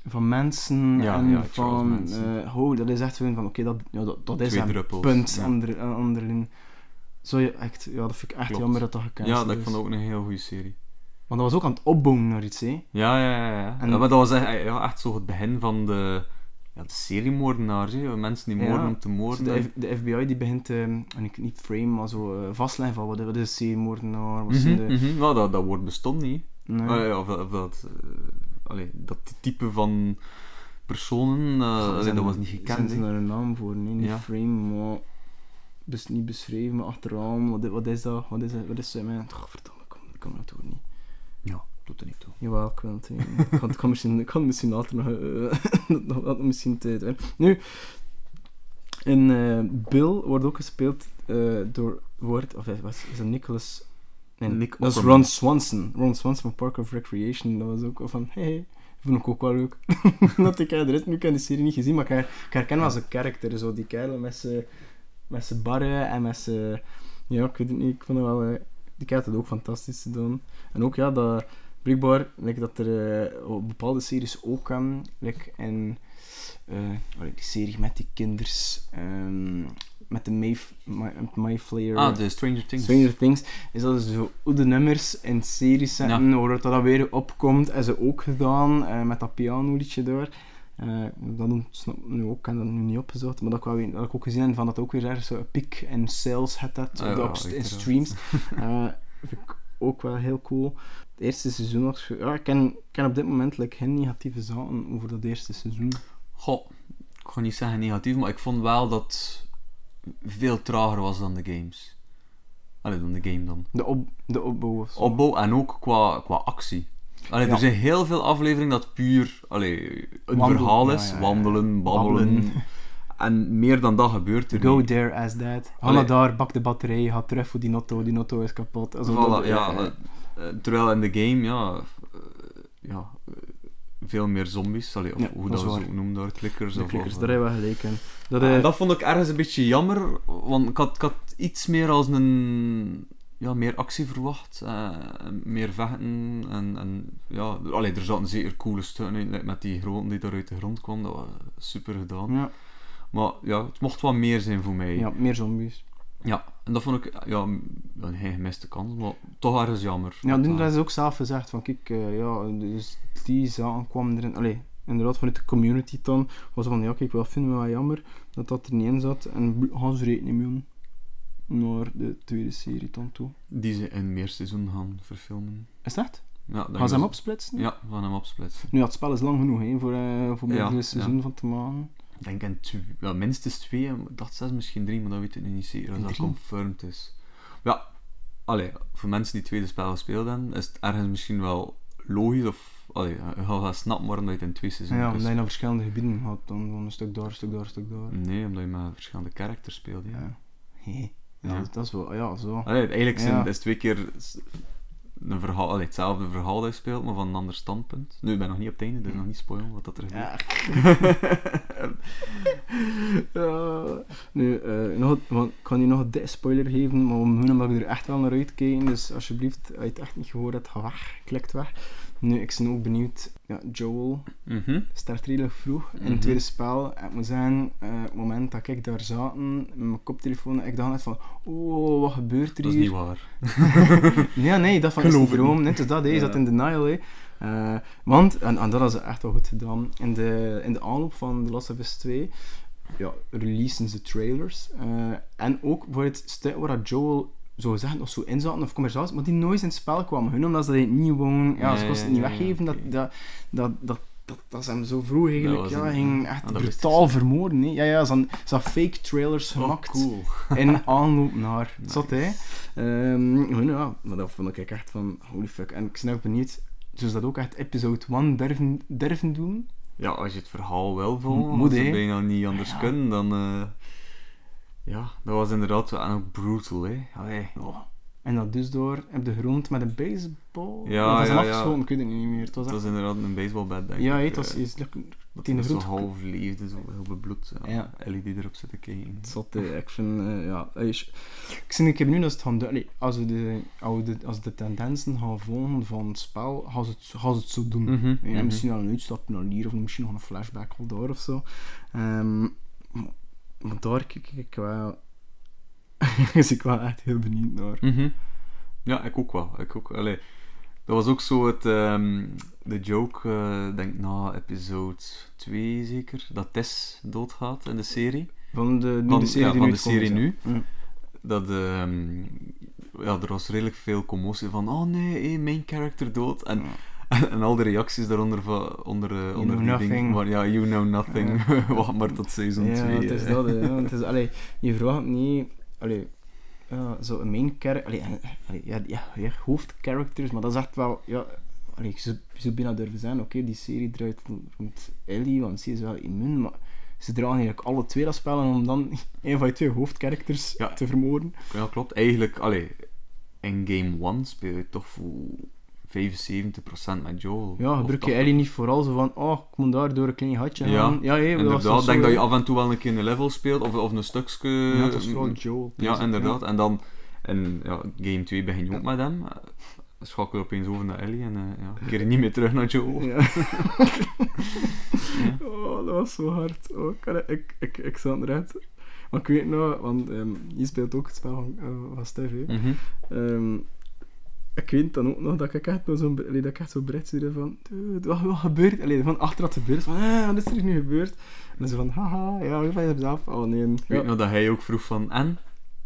van mensen Ja, en ja, van... Eh, oh, dat is echt zo van, oké, dat, ja, dat, dat is Twee een druppels, punt ja. onder, eh, onderin. Zo, echt, ja, dat vind ik echt Klopt. jammer dat dat gecanceld Ja, dat ik is. vond ook een heel goede serie. Want dat was ook aan het opbouwen naar iets, hè. Ja, ja, ja. ja. En- maar dat was echt, ja, echt zo het begin van de, ja, de seriemoordenaars. Hè. Mensen die Ja. moorden om te moorden. De, F- de FBI die begint, eh, en ik niet frame, maar zo eh, vastleggen van wat, wat is seriemoordenaar, wat zijn Mhm, de... Nou, dat, dat woord bestond niet. Nee. Ah, ja, of, dat- of dat, eh, allee, dat type van personen, allee, Zijn dat er- was niet Zijn gekend. ze hè. daar een naam voor? Nee, niet Ja. frame, maar... Bes, niet beschreven, maar achteraan, wat, wat is dat? Wat is, wat is? Mijn... Oh, verdomme, ik kan, het toch niet. Doet er niet toe. Jawel, ik wil het. ik, kan, kan misschien, ik kan misschien later nog... dat had misschien tijd hebben. Nu, in eh, Bill wordt ook gespeeld eh, door... Wordt, of was- is dat Nicholas... Nee, Nick dat is. Ron Swanson. Ron Swanson van Park of Recreation. Dat was ook van... Hey, vond ik ook wel leuk. dat ik er nu heb de serie niet gezien, maar ik, ik herken wel zijn karakter. Zo die kerel met zijn, met zijn barren en met zijn... Ja, ik weet het niet, ik vond het wel... eh, die kerel had het ook fantastisch gedaan. En ook, ja, dat... Blijkbaar, like dat er eh, op bepaalde series ook um, like in eh, allee, die serie met die kinders, ehm, met de Mayf My, Mayflayer, Ah, de Stranger Things. Stranger Things, is dat ze zo hoe de nummers in series zetten, waar dat dan weer opkomt, en ze ook gedaan, eh, met dat pianoliedje daar. Eh, dat doen, snap nu ook, ik heb dat nu niet opgezocht, maar dat, ik dat ik ook gezien heb van dat ook weer ergens zo een piek in sales had dat, Ah, op ja, in streams. Eh, vind ik ook wel heel cool. Het eerste seizoen was... Ja, ik ken, ik ken op dit moment like, geen negatieve zaken over dat eerste seizoen. Goh, ik ga niet zeggen negatief, maar ik vond wel dat veel trager was dan de games. Allee, dan de game dan. De, op, de opbouw of zo. Opbouw en ook qua, qua actie. Allee, Ja. Er zijn heel veel afleveringen dat puur allee, een Wandel- verhaal is. ja, ja. Wandelen, babbelen. Babbelen. En meer dan dat gebeurt er Go niet. there as that. Naar daar, bak de batterij, ga terug voor die auto, die auto is kapot. Also, Voilà, dat- ja, terwijl in de game, ja, eh, ja eh, veel meer zombies. Allee, of Ja, hoe dat dat zo noemen daar, klikkers. de of, klikkers, of, daar hebben we gelijk in. Dat, Ah, eh, dat vond ik ergens een beetje jammer, want ik had, ik had iets meer als een... Ja, meer actie verwacht. eh, meer vechten. En, en ja, allee, er zaten zeker coole stukken in, met die groten die daar uit de grond kwam. Dat was super gedaan. ja, Maar ja, het mocht wat meer zijn voor mij. ja, meer zombies. Ja, en dat vond ik ja, een gemiste kans, maar toch ergens jammer. Ja, eh, dat is ook zelf gezegd van kijk, eh, ja, dus die zaken kwamen erin. Allee, inderdaad, vanuit de community dan was van ja, kijk, wel vinden we wel jammer dat dat er niet in zat. En gaan ze rekening mee doen naar de tweede serie dan toe. Die ze in meer seizoen gaan verfilmen. Is dat? Ja, Gaan ze hem opsplitsen? Ja, we gaan hem opsplitsen. Nu, ja, het spel is lang genoeg hè, voor, eh voor meerdere ja. seizoen van te maken. Ik denk in twee, ja, minstens twee, dacht zes, misschien drie, maar dat weet ik nu niet zeker. Als dat confirmed is. Ja, allee, voor mensen die het tweede spel gespeeld hebben, is het ergens misschien wel logisch of. Allee, je gaat snappen waarom dat je het in twee Ja, seizoenen omdat je naar verschillende gebieden gaat, dan van een stuk daar, een stuk daar, een stuk daar. Nee, omdat je met verschillende characters speelt. Ja. Ja. Ja, Ja. Dat, dat is wel, ja, zo. Allee, eigenlijk zijn Ja. het is twee keer een verhaal, allee, hetzelfde verhaal dat speelt, maar van een ander standpunt. Nu, ik ben nog niet op het einde, dus nog niet spoilen wat dat er gebeurt. Ja. Ja. nu, eh, nog, want ik kan je nog een spoiler geven, maar om hun ik er echt wel naar uitkijken. Dus alsjeblieft, als je het echt niet gehoord hebt, ga weg. Klikt weg. Nu, ik ben ook benieuwd. Ja, Joel Mhm. start redelijk vroeg in Mhm. het tweede spel. Ik moet zeggen, eh, het moment dat ik daar zat met mijn koptelefoon, ik dacht net van, oh, wat gebeurt er Dat is hier? niet waar. Ja, nee, dat van is Geloof het droom. Net als dat, Ja. zat in denial. Hè. Eh, want, en, en dat is echt wel goed gedaan, in de, in de aanloop van The Last of Us 2 ja, releasen ze trailers. eh, en ook voor het stuk waar dat Joel zo zeggen nog zo in zaten of conversaties, maar die nooit in het spel kwamen. Hun omdat ze dat niet wonen, ja, ze kosten ja, niet weggeven, dat, dat, dat, dat, dat, dat ze hem zo vroeg eigenlijk ja, een- ging ah, echt brutaal vermoorden. Ja, ja, ze hadden fake trailers gemaakt Oh, cool. in aanloop naar. Nice. Zat hè? Ehm, ja, maar dat vond ik echt van holy fuck. En ik ben ook benieuwd, dus dat ook echt episode 1 durven, durven doen. Ja, als je het verhaal wel volgt, Moet, hè. bijna niet anders Ja. kunnen, dan... eh, ja, dat was inderdaad wel en ook brutal, hè. Allee. Ja. En dat dus door op de grond met een baseball. Ja, is ja, dat ja. Ik weet het niet meer. Het was is inderdaad een baseballbat, denk Ja, ik. het was eh, dat de is zo grond. half leefde, zo heel bebloed. Ja. Ja. Ellie die erop zit te kijken. Zat, eh, ik vind, eh, ja... is- Ik zie, ik heb nu dat het gaan doen. Als we de, als de, als de tendensen gaan volgen van het spel, gaan ze het, gaan ze het zo doen. Mhm, Ja, mhm. Misschien wel een uitstap naar hier, of misschien nog een flashback al daar of zo. Ehm, maar, daar kijk ik wel... is ik wel echt heel benieuwd naar. Mhm. Ja, ik ook wel. Ik ook, allee, dat was ook zo het, ehm, de joke, eh denk na episode 2 zeker, dat Tess doodgaat in de serie. Van de, nu Van- de serie ja, van nu de serie nu. ja. Dat ehm, ja, er was redelijk veel commotie van, oh nee, hé, main character dood. En, en al de reacties daaronder van, onder, eh, onder die van, ja, you know nothing, wacht maar tot seizoen Ja, 2. het is dat. hè, Het is, allee, je verwacht niet... Allee, ja, zo een main character... Ja, ja, ja, hoofdcharacters, maar dat is echt wel... Ja, allee, je zou, bijna durven zijn, oké, die serie draait rond Ellie, want ze is wel immuun, maar ze dragen eigenlijk alle twee dat spellen om dan een van je twee hoofdcharacters Ja. te vermoorden. Ja, klopt. Eigenlijk, allee, in game 1 speel je toch voor 75% met Joel. Ja, gebruik je 80%. Ellie niet vooral zo van, oh, ik moet daar door een klein gatje Ja, gaan. Ja, hé, Inderdaad, ik denk dat je af en toe wel een keer een level speelt, of, of een stukje... Ja, dat is vooral Joel. Ja, inderdaad. En dan, in ja, game 2 begin je ook met hem. Schakel je opeens over naar Ellie en eh ja, keer niet meer terug naar Joel. Ja. Oh, dat was zo hard. Oh, ik, ik, ik, ik zat eruit. Maar ik weet nog, want ehm je speelt ook het spel van, van Stef, hè. Ehm, ik weet dan ook nog dat ik echt zo'n dat ik echt zo bericht stuurde van "Dude, wat, wat gebeurt allee, van achter wat gebeurt van eh, wat is er nu gebeurd en dan zo van haha ja hoe je zelf oh nee Ik weet ja. nog dat hij ook vroeg van, en?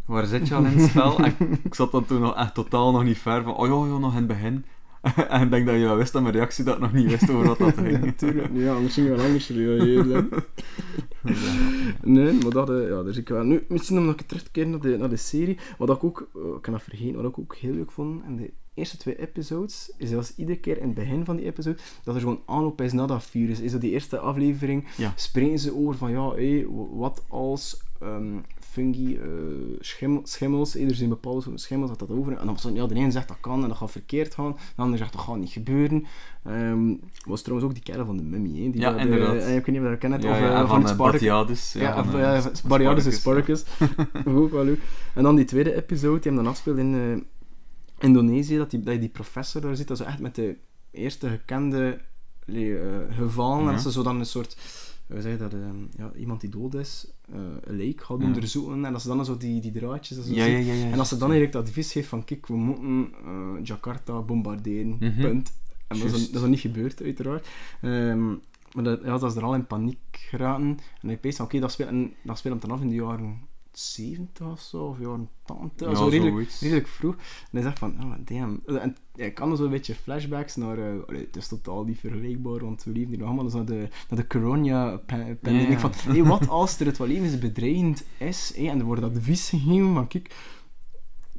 Waar zit je al in het spel? En ik, ik zat dan toen nog echt totaal nog niet ver van, oh ja, ja, nog in het begin. en ik denk dat je wel wist aan mijn reactie dat nog niet wist over wat dat ging. natuurlijk ja anders ging je wel anders reageren nee maar dat eh, ja zit ik wel nu misschien om nog een terug te keren naar de, naar de serie. Wat ik ook eh, ik kan dat vergeten wat ik ook heel leuk vond in de eerste twee episodes is zelfs iedere keer in het begin van die episode dat er gewoon aanloop is naar dat virus. Is dat die eerste aflevering? Ja. spreken ze over van ja, hé, wat als ehm, fungi, eh, schimmel, schimmels, hé, er zijn bepaalde soorten schimmels dat dat over en dan van, ja, de een zegt dat kan en dat gaat verkeerd gaan, de ander zegt dat gaat niet gebeuren. Ehm was trouwens ook die kerel van de mummy, hè, die Ja, dat, inderdaad. eh, ik weet niet of je dat kent, Ja, of ja, eh, en van, het eh, Spartacus. Ja, van, eh, eh, is Spartacus, ook wel leuk. En dan die tweede episode, die hem dan afspeelt in eh, Indonesië, dat, die, dat je die professor daar zit, dat ze echt met de eerste gekende eh, gevallen, en Ja. dat ze zo dan een soort, we zeggen dat, ehm, ja, iemand die dood is, eh, een leek gaat Ja. onderzoeken, en dat ze dan zo die, die draadjes, Ja, zo ja, ja, en als ze dan eigenlijk dat advies geeft van, kijk, we moeten eh, Jakarta bombarderen, Mhm. punt. En dat is, dat is dan niet gebeurd, uiteraard. Ehm, maar dat, ja, dat is er al in paniek geraten. En ik pees, oké, en dat speelt hem dan af in de jaren 70 of zo, of jaren 80, Ja, zo redelijk, redelijk vroeg. En hij zegt van, oh, damn. En kan er zo'n beetje flashbacks naar, allee, het is totaal niet vergelijkbaar, want we leven hier nog allemaal dus naar de, naar de ja. Van, hey, wat als er het wel levensbedreigend is, hey, en er wordt advies gegeven van, kijk,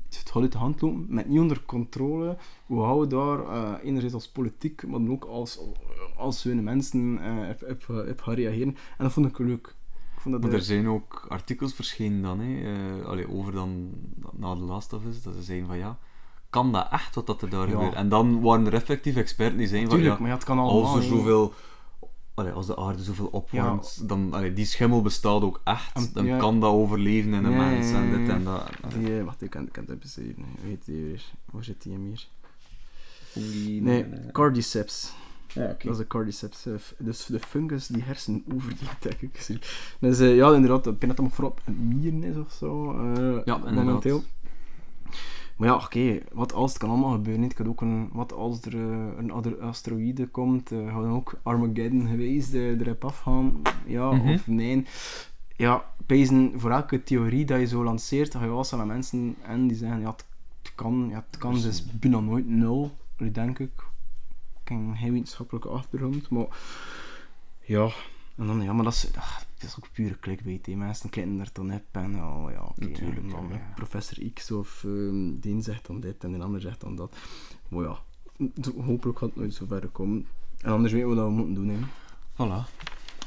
het gaat uit de hand lopen, met niet onder controle. Hoe houden we daar, eh, enerzijds als politiek, maar dan ook als, als hun mensen eh, op, op, op gaan reageren. En dat vond ik leuk. Ik vond dat Maar er zijn ook artikels verschenen dan, hè, eh, allee, over dan, na The Last of Us, dat ze zeiden van ja, kan dat echt wat dat er daar Ja. gebeurt? En dan waren er effectief experten die zeiden van ja, maar ja, het kan allemaal. als er zoveel, allee, als de aarde zoveel opwarmt, dan, allee, die schimmel bestaat ook echt, dan ja. kan dat overleven in een mens en dit en dat. Die, eh, wacht, ik kan, ik kan het. Hoe heet die weer? Waar zit die hem hier? Nee, Cordyceps. Ja, oké. Dat is de cordyceps. eh, Dus de fungus die hersenen overleeft, denk ik. Dus eh, ja, inderdaad, ik denk dat het vooral een mieren is of zo. eh, Ja, inderdaad. momenteel. Maar ja, oké, wat als het kan allemaal gebeuren. niet? Het kan ook een, wat als er een andere asteroïde komt, eh gaat dan ook Armageddon geweest eh, erop afgaan? Ja Mhm. of nee? Ja, pezen voor elke theorie dat je zo lanceert, ga je wel staan met mensen en die zeggen, ja, het, het kan, ja, het kan, dus bijna nooit nul, denk ik. Heb geen wetenschappelijke achtergrond, maar ja, en dan, ja, maar dat is, ah, dat is ook pure clickbait, hè. mensen klikken er dan op en oh, ja, Natuurlijk, dan ja, professor X of de een zegt dan dit en de ander zegt dan dat. Maar ja, zo- hopelijk gaat het nooit zo ver komen. En anders weten we wat we moeten doen, hè. Voilà.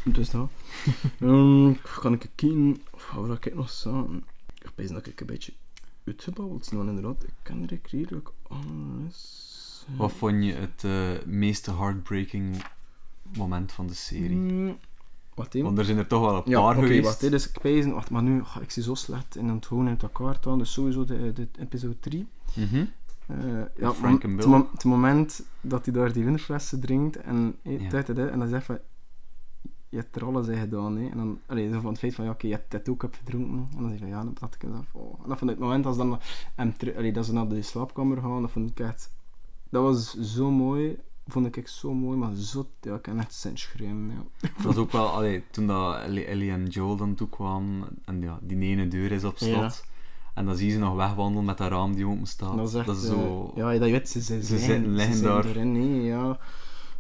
Dus dat. Ehm, kan ik kijken, of wat wil ik nog zeggen? Ik weet dat ik een beetje uitgebabbeld ben, inderdaad. Ik kan er redelijk alles... eh, Wat vond je het eh, meeste heartbreaking moment van de serie? Mm, Wat in? Want er zijn er toch wel een Ja, paar oké, geweest. wacht, dit is ik. Wacht, maar nu, ik zie zo slecht in het hoofd uit elkaar staan. Dus sowieso de, de episode 3. Mhm. Eh, ja, Frank en het, Bill. het moment dat hij daar die winterflessen drinkt en eet Ja. en dan zegt van je hebt er alles in gedaan. Hè. En dan, allee, zo van het feit van ja, oké, je hebt het ook opgedronken. En dan zeg je van ja, dan dacht ik af. Oh. En dat vond ik het moment als dan hem allee, dat ze naar de slaapkamer gaan, dat vond ik echt. Dat was zo mooi. Vond ik zo mooi, maar zo. Ja, ik kan echt zin schreeuwen. Ja. Dat was ook wel, allee, toen dat Ellie, Ellie en Joel dan toekwamen, en ja, die ene deur is op slot, en dan zie je ze nog wegwandelen met dat raam die open staat. Dat is echt, eh, zo... ja, dat je weet, ze, ze, Ze zijn, zitten- liggen ze zijn daar. erin, hè, ja.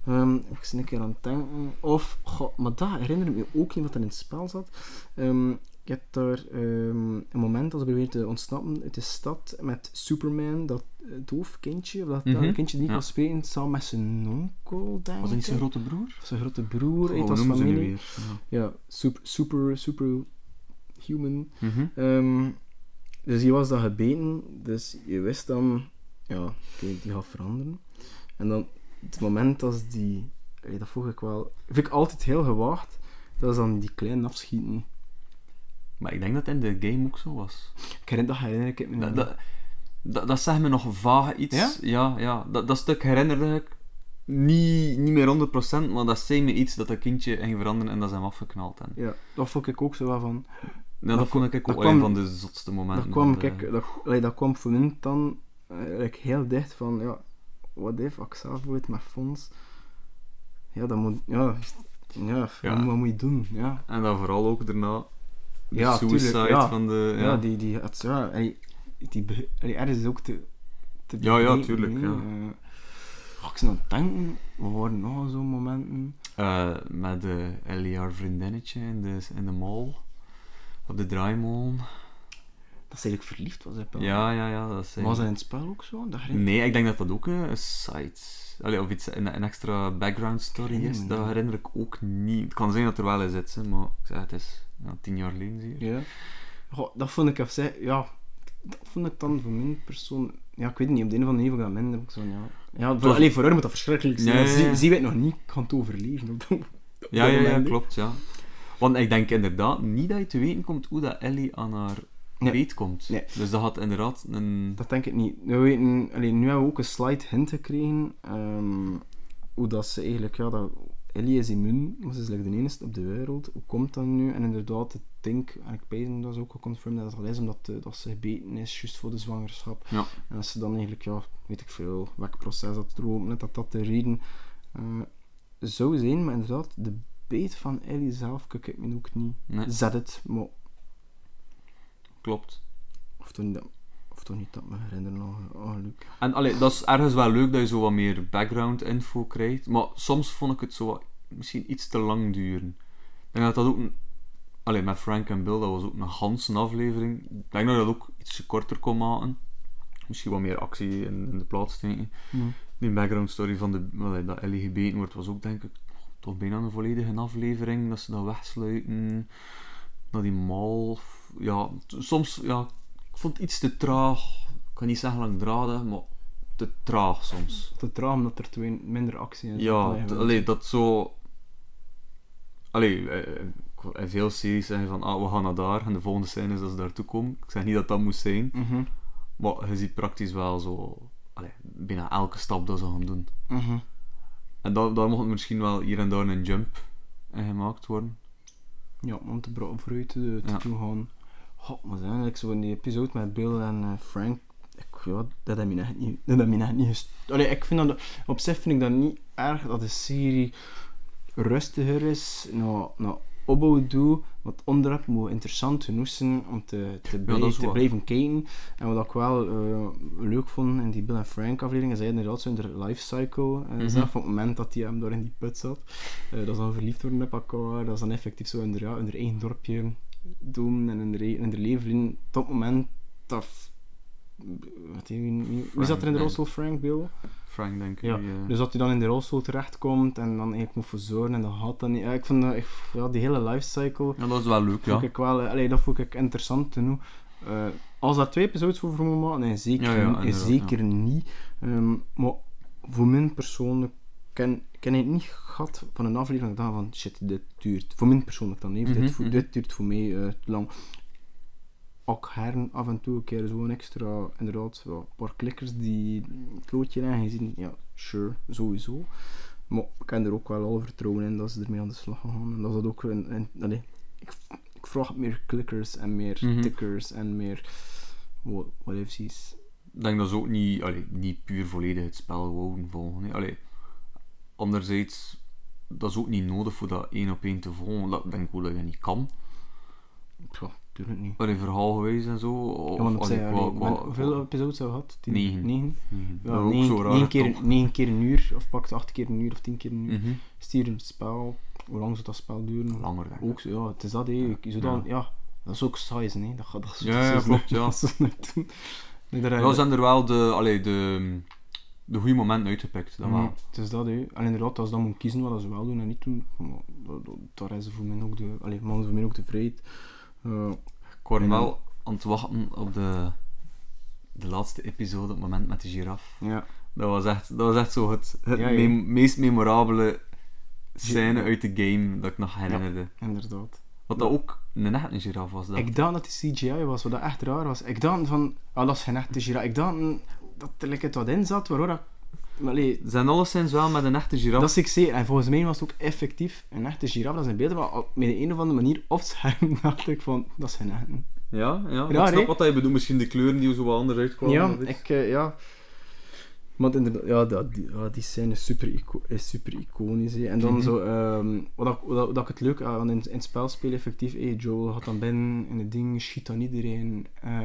Ehm, ik zit een keer aan het denken. Of, goh, maar dat herinner ik me ook niet wat er in het spel zat. Ehm, je hebt daar ehm, een moment als we weer te ontsnappen uit de stad met Superman, dat het hoofdkindje, of dat, Mhm, kindje die niet ja. kan spreken, samen met zijn onkel, denk Was dat niet zijn ik. grote broer? Of zijn grote broer, Oh, was familie. weer? Ja. Ja, super, super, super human. Mhm. Ehm, dus die was dat gebeten, dus je wist dan, ja, oké, die gaat veranderen. En dan het moment als die... dat vroeg ik wel... Vind ik altijd heel gewaagd. Dat is dan die kleine afschieten. Maar ik denk dat het in de game ook zo was. Ik herinner, dat herinner ik me Dat, niet. dat, dat, dat zegt me nog vaag iets. Ja? Ja, ja. Dat, dat stuk herinnerde ik niet, niet meer 100%, maar dat zei me iets dat dat kindje ging veranderen en dat ze hem afgeknald hebben. Ja, dat vond ik ook zo wel van... Ja, dat, vond ik ook wel een van de zotste momenten. Dat kwam, kijk, dat, allee, dat kwam voor mij dan eh, eigenlijk heel dicht van, ja, if, ik zelf ooit met fonds... Ja, dat moet... Ja, ja, Ja. Wat, wat moet je doen? Ja, En dan vooral ook daarna Ja, suicide tuurlijk, ja. van de... ja. Ja, die... die het, ja, die be- allee, ergens ook te... te Ja, ja, tuurlijk, hè. ja. Oh, ik zit aan het denken, we waren nog zo'n momenten... Eh, met de Ellie haar vriendinnetje in de, in de mall. Op de draaimolen. Dat ze eigenlijk verliefd was, Paul. Ja, ja, ja. Dat is Was dat in het spel ook zo? Dat herinner- Nee, ik denk dat dat ook eh, een site... Allee, of iets, een, een extra background story herinner is. Dat herinner ik ook niet. Het kan zijn dat er wel in zit, hè, maar ik zeg, het is ja, tien jaar geleden zeker. Ja. Goh, dat vond ik, even, ja, dat vond ik dan voor mijn persoon, ja, ik weet het niet, op de een of andere manier dat minder. Ik zo, ja, ja voor, was- allee, voor haar moet dat verschrikkelijk zijn. Ja, ja, Zie, ja. zie weet nog niet, ik kan het overleven. Op dat- Ja, ja, ja, klopt, ja. Want ik denk inderdaad niet dat je te weten komt hoe dat Ellie aan haar Nee. weet komt. Nee. Dus dat had inderdaad een... Dat denk ik niet. We weten, nu hebben we ook een slide hint gekregen, ehm, hoe dat ze eigenlijk, ja, dat Ellie is immuun, maar ze is like de enige op de wereld. Hoe komt dat nu? En inderdaad, ik denk, en ik dat is ook geconfirmed dat het al is, omdat eh, dat ze gebeten is, juist voor de zwangerschap. Ja. En als ze dan eigenlijk, ja, weet ik veel, welk proces dat er net dat dat de reden eh, zou zijn. Maar inderdaad, de beet van Ellie zelf, kijk ik me ook niet. Nee. Zet het, maar Klopt. of dat, of toch niet dat me herinneren nog. Oh, Luc. En allee, dat is ergens wel leuk dat je zo wat meer background info krijgt. Maar soms vond ik het zo wat, misschien iets te lang duren. Ik denk dat dat ook... Een, allee, met Frank en Bill, dat was ook een ganse aflevering. Ik denk dat je dat ook iets korter kon maken. Misschien wat meer actie in, in de plaats steken. Die background story van de, allee, dat Ellie gebeten wordt, was ook denk ik toch bijna een volledige aflevering. Dat ze dat wegsluiten. Naar die mall. Ja, soms, ja, ik vond het iets te traag. Ik kan niet zeggen langdradig, maar te traag soms. Te traag omdat er twee minder actie in zit. Ja, Allee, t- gewoon- allee, dat zo... Allee, eh, in veel series zeggen van, ah, we gaan naar daar, en de volgende scène is dat ze daartoe komen. Ik zeg niet dat dat moest zijn, Mhm, maar je ziet praktisch wel zo... Allee, bijna elke stap dat ze gaan doen. mhm. En daar, daar mocht misschien wel hier en daar een jump in gemaakt worden. Ja, om te vooruit te, te Ja. doen gaan. God, maar zijn eigenlijk zo in die episode met Bill en eh, Frank. Ik, ja, dat heb je echt niet, dat heb je echt niet gest- Allee, ik vind dat, op zich vind ik dat niet erg dat de serie rustiger is, naar, naar opbouw doe, wat onderwerp moet interessant genoeg zijn om te, te, blij- te blijven kijken. En wat ik wel eh, leuk vond in die Bill en Frank aflevering, is hij inderdaad zo in de life cycle eh, Mhm. zag, van het moment dat hij hem door in die put zat. Eh, dat is dan verliefd worden op elkaar, dat is dan effectief zo in haar ja, in haar eigen dorpje doen en in haar, in haar leven. Tot het moment dat... Wat, wie, wie, wie Frank, zat er in de rolstoel? Frank, Bill? Frank, denk ik. Ja, die, eh, Dus dat hij dan in de rolstoel terechtkomt en dan eigenlijk moet verzorgen en dat gaat dan niet. Ja, ik vond dat, ik, ja, die hele lifecycle Ja, dat is wel leuk, ja. ik wel, eh, allee, dat vond ik interessant genoeg. Eh, als daar twee episodes voor moeten maken, nee, zeker, Ja, ja, zeker niet. Ehm, maar voor mij persoonlijk ken, ken ik niet gehad van een aflevering dat van shit, dit duurt. Voor mij persoonlijk dan even, Mhm, dit, voor- mhm. dit duurt voor mij te lang. Ook heren af en toe een keer zo'n extra, inderdaad, wel een paar klikkers die een klootje leggen. Je ziet, ja, sure, sowieso. Maar ik heb er ook wel al vertrouwen in dat ze ermee aan de slag gaan. En dat is dat ook een, een, allee, ik, ik vraag meer klikkers en meer Mhm. tickers en meer what, whatever is. Ik denk dat ze ook niet, allee, niet puur volledig het spel wouden volgen. hè. Allee, anderzijds, dat is ook niet nodig voor dat één op één te volgen. Dat denk ik ook dat je niet kan. Ja, tuurlijk niet. Allee, verhaalgewijs en zo. Of, Ja, want maar hoeveel episodes hebben we gehad? Tien? Negen. Negen? Nee, Ja, negen, zo raar. negen, keer, negen keer een uur, of pakt acht keer een uur of tien keer een uur. Mhm. Stier het spel, hoe lang zou dat spel duren? Langer. Ook zo, ja, het is dat, hè. Je zou dan, ja. dat is ook size, hè. Dat gaat dat Ja, ja, klopt, ja. dat doen. Nee, daar Ja, zijn er wel de, allee, de, de goede momenten uitgepikt. Dat wel. Mm, het is dat, hè. En inderdaad, als ze dan moeten kiezen wat ze wel doen en niet doen, maar dat- daar is voor mij ook de, allee, voor mij ook de vrijheid. Eh, Ik was dan- wel aan het wachten op de, de laatste episode, op het moment met de giraf. ja. Dat was echt, dat was echt zo het, het Ja, ja. me- meest memorabele scène uit de game dat ik nog herinnerde. Inderdaad. Wat dat ook een echte giraf was. Dat. Ik dacht dat die CGI was, wat dat echt raar was. Ik dacht van, ah, dat is geen echte giraffe. Ik dacht dat er het wat in zat, waardoor dat... maar Allee, zijn alleszins wel met een echte giraf. dat is ik zeker. En volgens mij was het ook effectief een echte giraffe. Dat is een beeld, maar op met een of andere manier op scherm dacht ik van, dat echte. Ja, ja. Raar, ik snap hè? wat je bedoelt. Misschien de kleuren die zo wat anders uitkwamen. Ja, ik, eh, ja. Maar inderdaad, ja, dat, die, ja, die scène is super, ico is super iconisch. En dan Mhm. zo, ehm, wat, ik, wat, wat ik het leuk aan in, in het spel spelen, effectief, hey, Joel gaat dan binnen in het ding, schiet dan iedereen eh,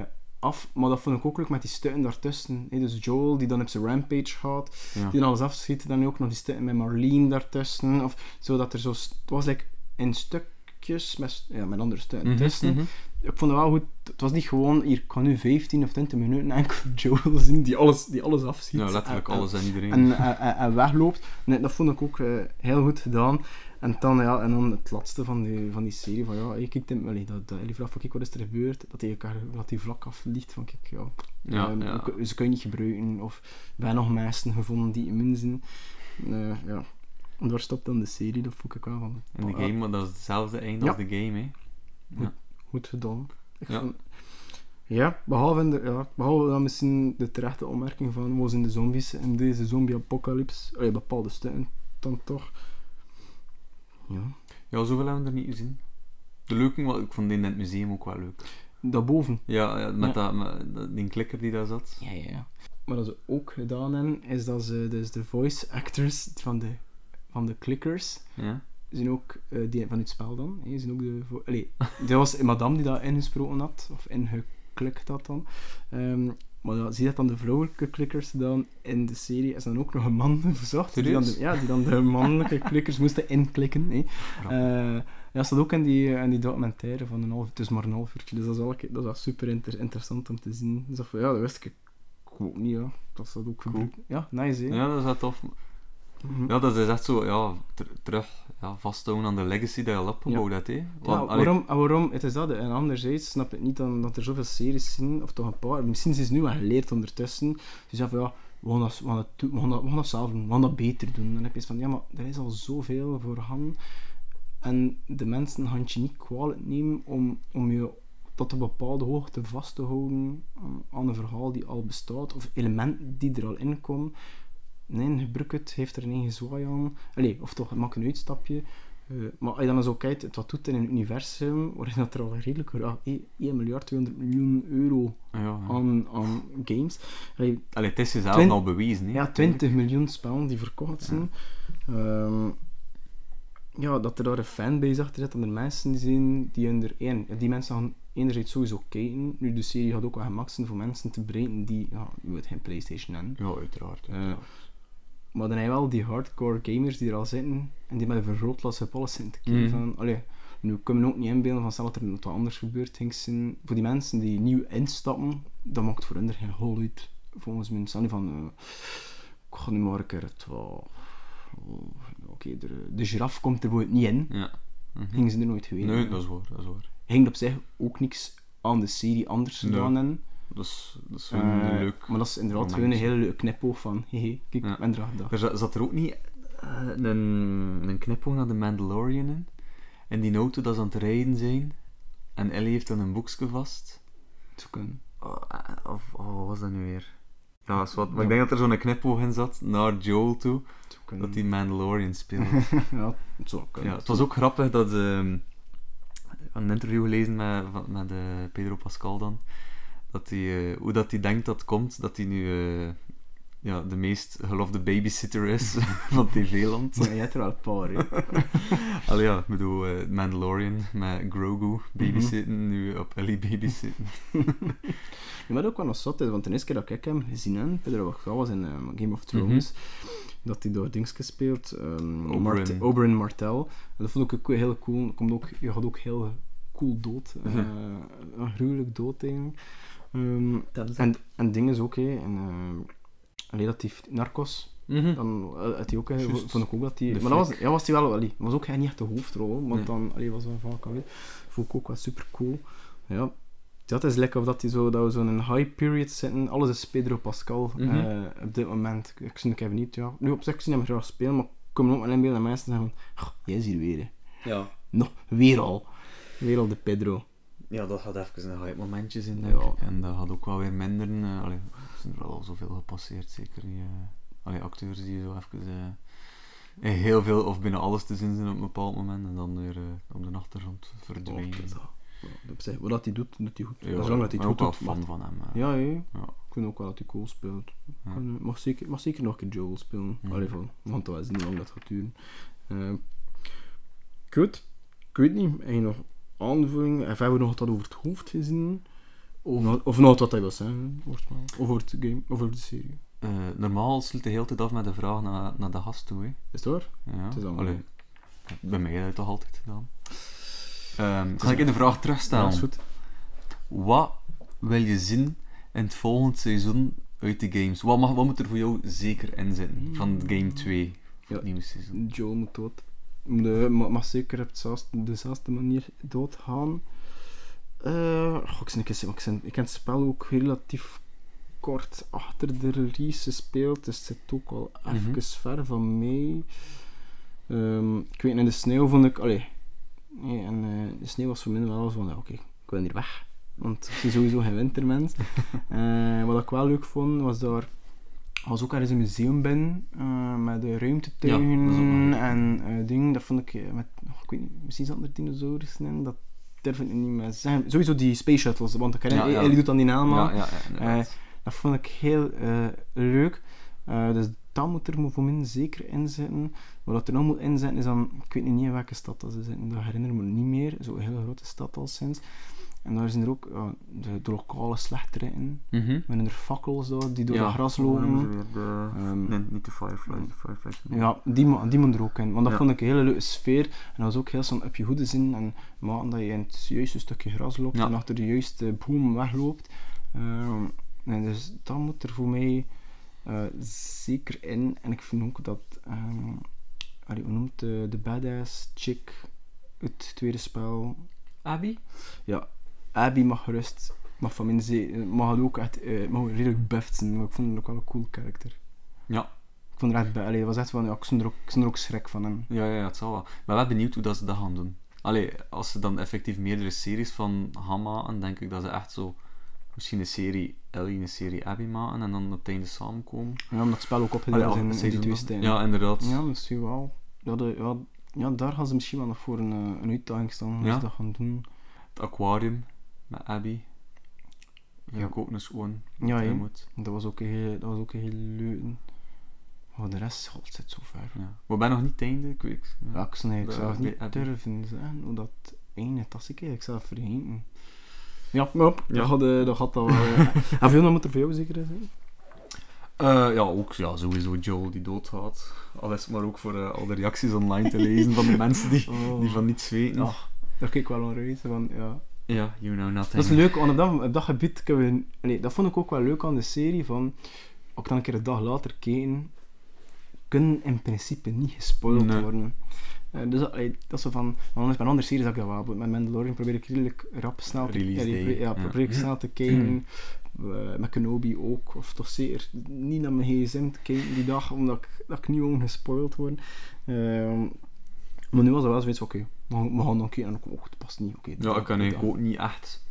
af. Maar dat vond ik ook leuk met die stukken daartussen. Dus Joel, die dan op zijn rampage gaat, Ja. die dan alles afschiet, dan ook nog die stukken met Marlene daartussen. Of zodat er zo, het was like in stukjes met, ja, met andere stukken Mhm, tussen mhm. ik vond het wel goed. Het was niet gewoon, hier ik kan nu 15 of 20 minuten enkel Joel zien die alles, die alles afziet. Ja, letterlijk En- alles en iedereen. En, en, en- en wegloopt. Nee, dat vond ik ook eh, heel goed gedaan. En dan, ja, en dan het laatste van die, van die serie, van ja, hey, kijk, Tim, allee, dat, dat vraagt van, kijk, wat is er gebeurd? Dat hij elkaar, dat hij vlak afliegt van, kijk, ja, Ja, ehm, ja. ze kun je niet gebruiken. Of wij nog mensen gevonden die immuun zijn. Eh, ja. En daar stopt dan de serie, dat vond ik wel van. In de game, want dat is hetzelfde einde als de game, hè. Ja. Goed gedaan. Ik Ja. vond- ja, behalve, in de, ja, behalve dan misschien de terechte opmerking van was in de zombies in deze zombie-apocalypse, allee, bepaalde stukken dan toch. Ja. Ja, zoveel hebben we er niet gezien. De leuke, ik vond die in het museum ook wel leuk. Daarboven. Ja, ja met, Ja. Dat, met die klikker die daar zat. Ja, ja, ja. Maar wat ze ook gedaan hebben, is dat ze dus de voice actors van de, van de clickers Ja. zijn ook eh, die van het spel dan. Hè, zijn ook de, allee, dat was een madame die dat ingesproken had, of ingeklikt had dan. Ehm, maar ja, zie je dat dan de vrouwelijke clickers dan in de serie is dan ook nog een man verzocht. Die dan de, ja, die dan de mannelijke clickers moesten inklikken. Hè. Eh, ja, dat staat ook in die, in die documentaire van een half, het is maar een half uurtje, dus dat is wel, dat is wel super inter- interessant om te zien. Dus dat, ja, dat wist ik ook niet, ja. Dat is dat ook Cool. Ja, nice, hè. Ja, dat is wel tof. Mhm. Ja, dat is echt zo, ja, ter- terug ja, vasthouden aan de legacy die je al opgebouwd hebt, hè. Ja, Want, allee, waarom, en waarom, het is dat, en anderzijds snap ik niet dan, dat er zoveel series zijn, of toch een paar, misschien zijn ze nu wel geleerd ondertussen, dus ja, van ja, we gaan, dat, we, gaan dat, doen- we, gaan dat, we gaan dat zelf doen, we gaan dat beter doen. Dan heb je eens van, ja, maar er is al zoveel voorhanden, en de mensen gaan het je niet kwalijk nemen om, om je tot een bepaalde hoogte vast te houden aan een verhaal die al bestaat, of elementen die er al in komen. Nee, gebruik het, heeft er geen zwaai aan. Allee, of toch, maak een uitstapje. Eh, maar als je dan zo kijkt, het wat doet in een universum waarin dat er al redelijk ja, 1 miljard 200 miljoen euro ja, ja. aan, aan games. Allee, Allee, het is jezelf Twin- al bewezen, ja, 20 miljoen spellen die verkocht zijn. Ehm, ja, dat er daar een fanbase achter zit, dat er mensen zijn die er één, ja, die mensen gaan enerzijds sowieso kijken. Nu, de serie gaat ook wel gemaakt zijn voor mensen te bereiken die, ja, je weet geen Playstation hebben. Ja, uiteraard. Eh, uiteraard. Maar dan heb je wel die hardcore gamers die er al zitten en die met een vergrootglas op alles zitten te kijken. Mhm. Van, allee, nu kunnen we ook niet inbeelden van stel dat er wat anders gebeurt. Zijn, voor die mensen die nieuw instappen, dat maakt voor hen er geen hol uit. Volgens mij niet van, eh, ik ga nu maar een keer het wel... Oké, de, de giraf komt er bijvoorbeeld niet in. Ja. Mhm. Gingen ze er nooit geweten. Nee, dat is waar, dat is waar. Ging op zich ook niks aan de serie anders Nee. hebben. Dat is, dat is Eh, leuk. Maar dat is inderdaad gewoon een hele leuke knipoog van, hehe, kijk, Ja. ik ben er. Er zat er ook niet eh, een, een knipoog naar de Mandalorian in. En die auto dat ze aan het rijden zijn. En Ellie heeft dan een boekje vast. Zo kunnen. Oh, of oh, wat was dat nu weer? Ja, is wat. Maar ik denk dat er zo'n knipoog in zat naar Joel toe. Zo. Dat die Mandalorian speelde. ja, het zou kunnen. ja, het was ook grappig dat ehm, een interview gelezen met, met eh, Pedro Pascal dan. Dat hij, eh, hoe dat hij denkt dat komt dat hij nu eh, ja, de meest geloofde babysitter is van TV-land. Ja, jij hebt er wel een paar, hè. Allee, ja, ik bedoel, eh, Mandalorian met Grogu babysitten, nu op Ellie babysitten. Ja, wat ook wel nog is, want de eerste keer dat ik hem gezien heb, Pedro Pascal was in eh, Game of Thrones, dat hij door Dingske speelt, ehm Oberyn. Mart- Oberyn Martell. En dat vond ik ook heel cool. Komt ook, je gaat ook heel cool dood. Mhm. een gruwelijk dood, eigenlijk. Ehm, Dat is en, en dingen ook, hè. En, eh, relatief Narcos, Mhm. dan eh, had hij ook, vond ik ook dat hij... De Maar dat was, ja, was hij wel, allee, was ook niet echt de hoofdrol, want Nee. dan allee, was wel vaak alweer. Vond ik ook wel super cool. Ja. Het is lekker of dat, die zo, dat we zo'n high period zitten. Alles is Pedro Pascal Mhm. eh, op dit moment. Ik zie even niet, ja. Nu op zich zie ik hem graag spelen, maar ik kom ook alleen bij de mensen zeggen van, "Goh, jij is hier weer. hè." Ja. Nog, weer al. Weer al de Pedro. Ja, dat gaat even een hype momentjes in, Ja. ik. En dat gaat ook wel weer minder. allee, er zijn er al zoveel gepasseerd, zeker die eh, allee, acteurs die zo even in heel veel of binnen alles te zien zijn op een bepaald moment en dan weer op de achtergrond verdwijnen. Ja, op zich, wat dat hij doet, doet hij goed. Ja, Ja, zolang dat hij ik het ben goed ook wel doet. fan van hem. Ja. Ja. Ik vind ook wel dat hij cool speelt. Ja. Mag, zeker, mag zeker nog een keer Joel spelen. Mhm. Allee, van, want dat is niet lang dat gaat duren. Goed. Ik weet niet, heb je nog aanvullingen? Of hebben we nog wat over het hoofd gezien? Of, nog- of nog wat hij wil zeggen, over het game, over de serie. Eh, normaal sluit de hele tijd af met de vraag naar, naar de gast toe. Hè. Is het waar? Ja. Het is allemaal- Allee, bij mij heb je het toch altijd gedaan. Ehm zal ik je de vraag terugstellen? is goed. Wat wil je zien in het volgende seizoen uit de games? Wat, mag, wat moet er voor jou zeker in zitten van game 2 van Ja. het nieuwe seizoen? Joel moet dood. De, ma- mag zeker op dezelfde, dezelfde manier doodgaan. Eh goh, ik, ik, ik heb het spel ook relatief kort achter de release gespeeld, dus het zit ook al Mhm. even ver van mij. Ehm, ik weet, in de sneeuw vond ik... Allee, nee, en, eh, de sneeuw was voor mij wel van, ja, oké, ik wil hier weg. Want ik ben sowieso geen wintermens. Eh, wat ik wel leuk vond, was daar... was ook ergens een museum binnen, eh, met de ruimtetuigen Ja, en eh dingen. Dat vond ik, eh, met, oh, ik weet niet, misschien zaten er dinosaurussen in, dat durf ik niet meer zeggen. Sowieso die space shuttles, want ik herinner, Ja, ja. Doet dan die naam. Dat vond ik heel leuk. Dus dat moet er voor mij zeker in zitten. Wat er nog moet inzetten is dan... Ik weet niet in welke stad dat ze zitten. Dat herinner ik me niet meer. Zo'n hele grote stad al sinds. En daar zijn er ook ja, de, de lokale slechterikken. Mhm. Met hun fakkels daar, die door Ja, het gras lopen. de- Ehm, nee, niet de Fireflies, de Fireflies. Ja, die, die moet er ook in. Want dat Ja. vond ik een hele leuke sfeer. En dat was ook heel snel op je goede zin. En maken dat je in het juiste stukje gras loopt Ja. en achter de juiste boom wegloopt. Ehm, en dus dat moet er voor mij eh, zeker in. En ik vind ook dat... ehm allee, hoe noemt de, de badass chick het tweede spel? Abby? Ja, Abby mag gerust... Mag van mijn zee... Mag het ook echt... eh, mag redelijk buffed zijn. Maar ik vond het ook wel een cool karakter. Ja. Ik vond het echt... Allee, het was echt van... Ja, ik stond er ook, ik stond er ook schrik van hem. Ja, ja, het zal wel. Ik ben wel benieuwd hoe dat ze dat gaan doen. Allee, als ze dan effectief meerdere series van gaan maken, denk ik dat ze echt zo... Misschien een serie Ellie en een serie Abby maken en dan op het einde samenkomen. Ja, omdat het spel ook opgedeeld in, in die seizoen twee stijlen. Ja, inderdaad. Ja, misschien wel. Ja, de, ja, ja, daar gaan ze misschien wel nog voor een, eh, een uitdaging staan Ja. ze dat gaan doen. Het aquarium met Abby. Ja, Ja. ik ook gewoon. Ja, moet. Dat was ook een heel, dat was ook een heel leuke. Maar de rest, god, het zit zo ver. Ja. Ik ben nog niet het einde, ik weet. Ja, ik zou, ik Dat- zou het niet Abby. durven zeggen hoe dat ene dat ik eigenlijk zelf vergeten. Ja, maar op, Ja. dat had, eh, dat had eh, en veel moet er voor jou zeker zijn? Eh, ja, ook ja, sowieso Joel die doodgaat. Al is het maar ook voor eh, al de reacties online te lezen van de mensen die, Oh. die van niets weten. Ja, daar kijk ik wel naar uit. Van, ja. Ja, you know nothing. Dat is leuk, want op dat, op dat gebied kunnen we... Nee, dat vond ik ook wel leuk aan de serie, van... Ook dan een keer een dag later kijken, kunnen in principe niet gespoild Nee. worden. Eh, dus dat, allee, dat is zo van... Anders bij andere series heb ik dat wel. Met Mandalorian probeer ik redelijk rap snel te Release ja, probeer- ja, ja. probeer ik snel te kijken. Eh, met Kenobi ook. Of toch zeker niet naar mijn gsm te kijken die dag, omdat ik, dat ik niet wil gespoild worden. Ehm, maar nu was het wel zoiets oké, gaan- we gaan dan kijken en ook, het past niet. oké Ja, dat- ik kan eigenlijk ook niet echt.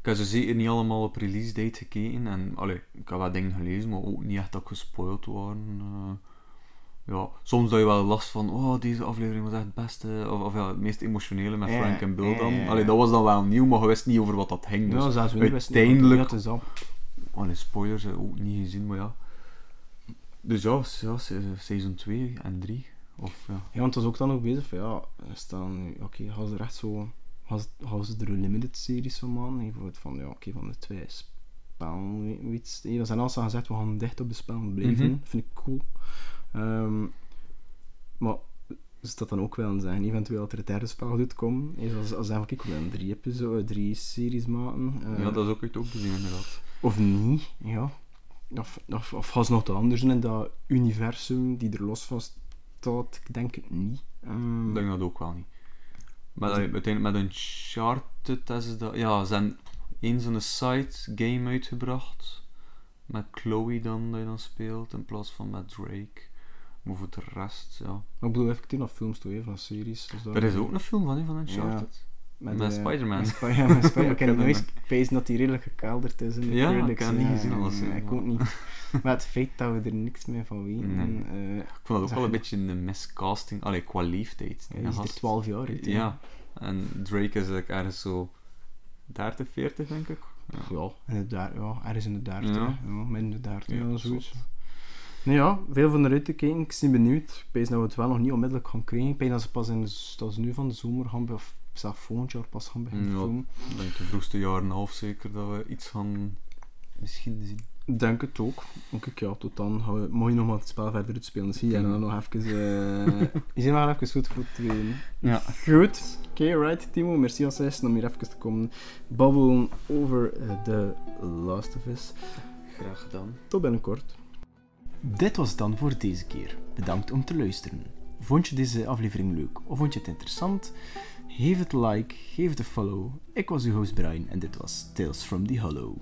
Ik heb ze zeker niet allemaal op release date gekeken. En allee, ik heb wat dingen gelezen, maar ook niet echt dat gespoild waren. Eh, ja, soms dat je wel last van, oh, deze aflevering was echt het beste. Of, of ja, het meest emotionele met Ja, Frank en Bill dan. ja, ja, Allee, ja. dat was dan wel nieuw, maar je wist niet over wat dat ging. Dus ja, we niet uiteindelijk- Ja, is dat. Allee, spoilers ik ook niet gezien, maar ja. Dus ja, ja se- seizoen 2 en 3. Of ja. Ja, want het was ook dan ook bezig van, ja, staan nu, oké, gaan ze er echt zo, gaan ze, gaan ze er een limited series van maken? Bijvoorbeeld van, ja, oké, van de twee spellen, je, dat zijn alles gezegd, we gaan dicht op de spellen blijven, Mhm. vind ik cool. Ehm, maar, is dat dan ook wel een zeggen, eventueel dat er het derde spel doet komen, is als, als zeggen, kijk, we willen drie episodes, drie series maken. eh, ja, dat is ook uit ook te zien inderdaad. Of niet, ja. Of, of, of gaan ze nog te anders doen in dat universum die er los van staat? Ik denk het niet. Ehm, Ik denk dat ook wel niet. Maar uiteindelijk met Uncharted is dat... Ja, ze zijn één zo'n side game uitgebracht. Met Chloe dan, dat je dan speelt, in plaats van met Drake. Maar voor de rest, ja. Ik bedoel, effectief nog films toe, hè, van series. Dus Er is ook een film van, hè, van Uncharted. Met eh, Spider-Man. Met, Spi- ja, met Spider-Man. Ik heb nooit hem. gepezen dat hij redelijk gekelderd is in de Ja, ik heb niet gezien alles, ja, ik ook niet. Maar het feit dat we er niks meer van weten. Nee. eh, Ik vond dat ook wel een je- beetje een miscasting. Allee, qua leeftijd. ja, die is er 12 jaar uit. Ja. En Drake is eigenlijk ergens zo 30, 40, denk ik. Ja, in de daar, ja, ergens in de 30. Ja. Ja. Ja, de 30. Ja, Ja, zoiets. Nou ja, veel van eruit te kijken. Ik ben benieuwd. Ik pees dat we het wel nog niet onmiddellijk gaan krijgen. Ik pees dat ze pas in de, dat ze nu van de zomer gaan, of zelfs volgend jaar pas gaan beginnen Ja. filmen. Ik denk de vroegste jaar en een half zeker dat we iets gaan misschien zien. Denk het ook. Ook ik, ja, tot dan gaan we, mooi nog maar het spel verder uitspelen. Zie je, en dan nog even... eh je zijn nog even goed voor het tweede. Ja. Goed. Oké, right, Timo. Merci als eerste om hier even te komen babbelen over eh, The Last of Us. Graag gedaan. Tot binnenkort. Dit was het dan voor deze keer. Bedankt om te luisteren. Vond je deze aflevering leuk of vond je het interessant? Geef het like, geef het een follow. Ik was uw host Brian en dit was Tales from the Hollow.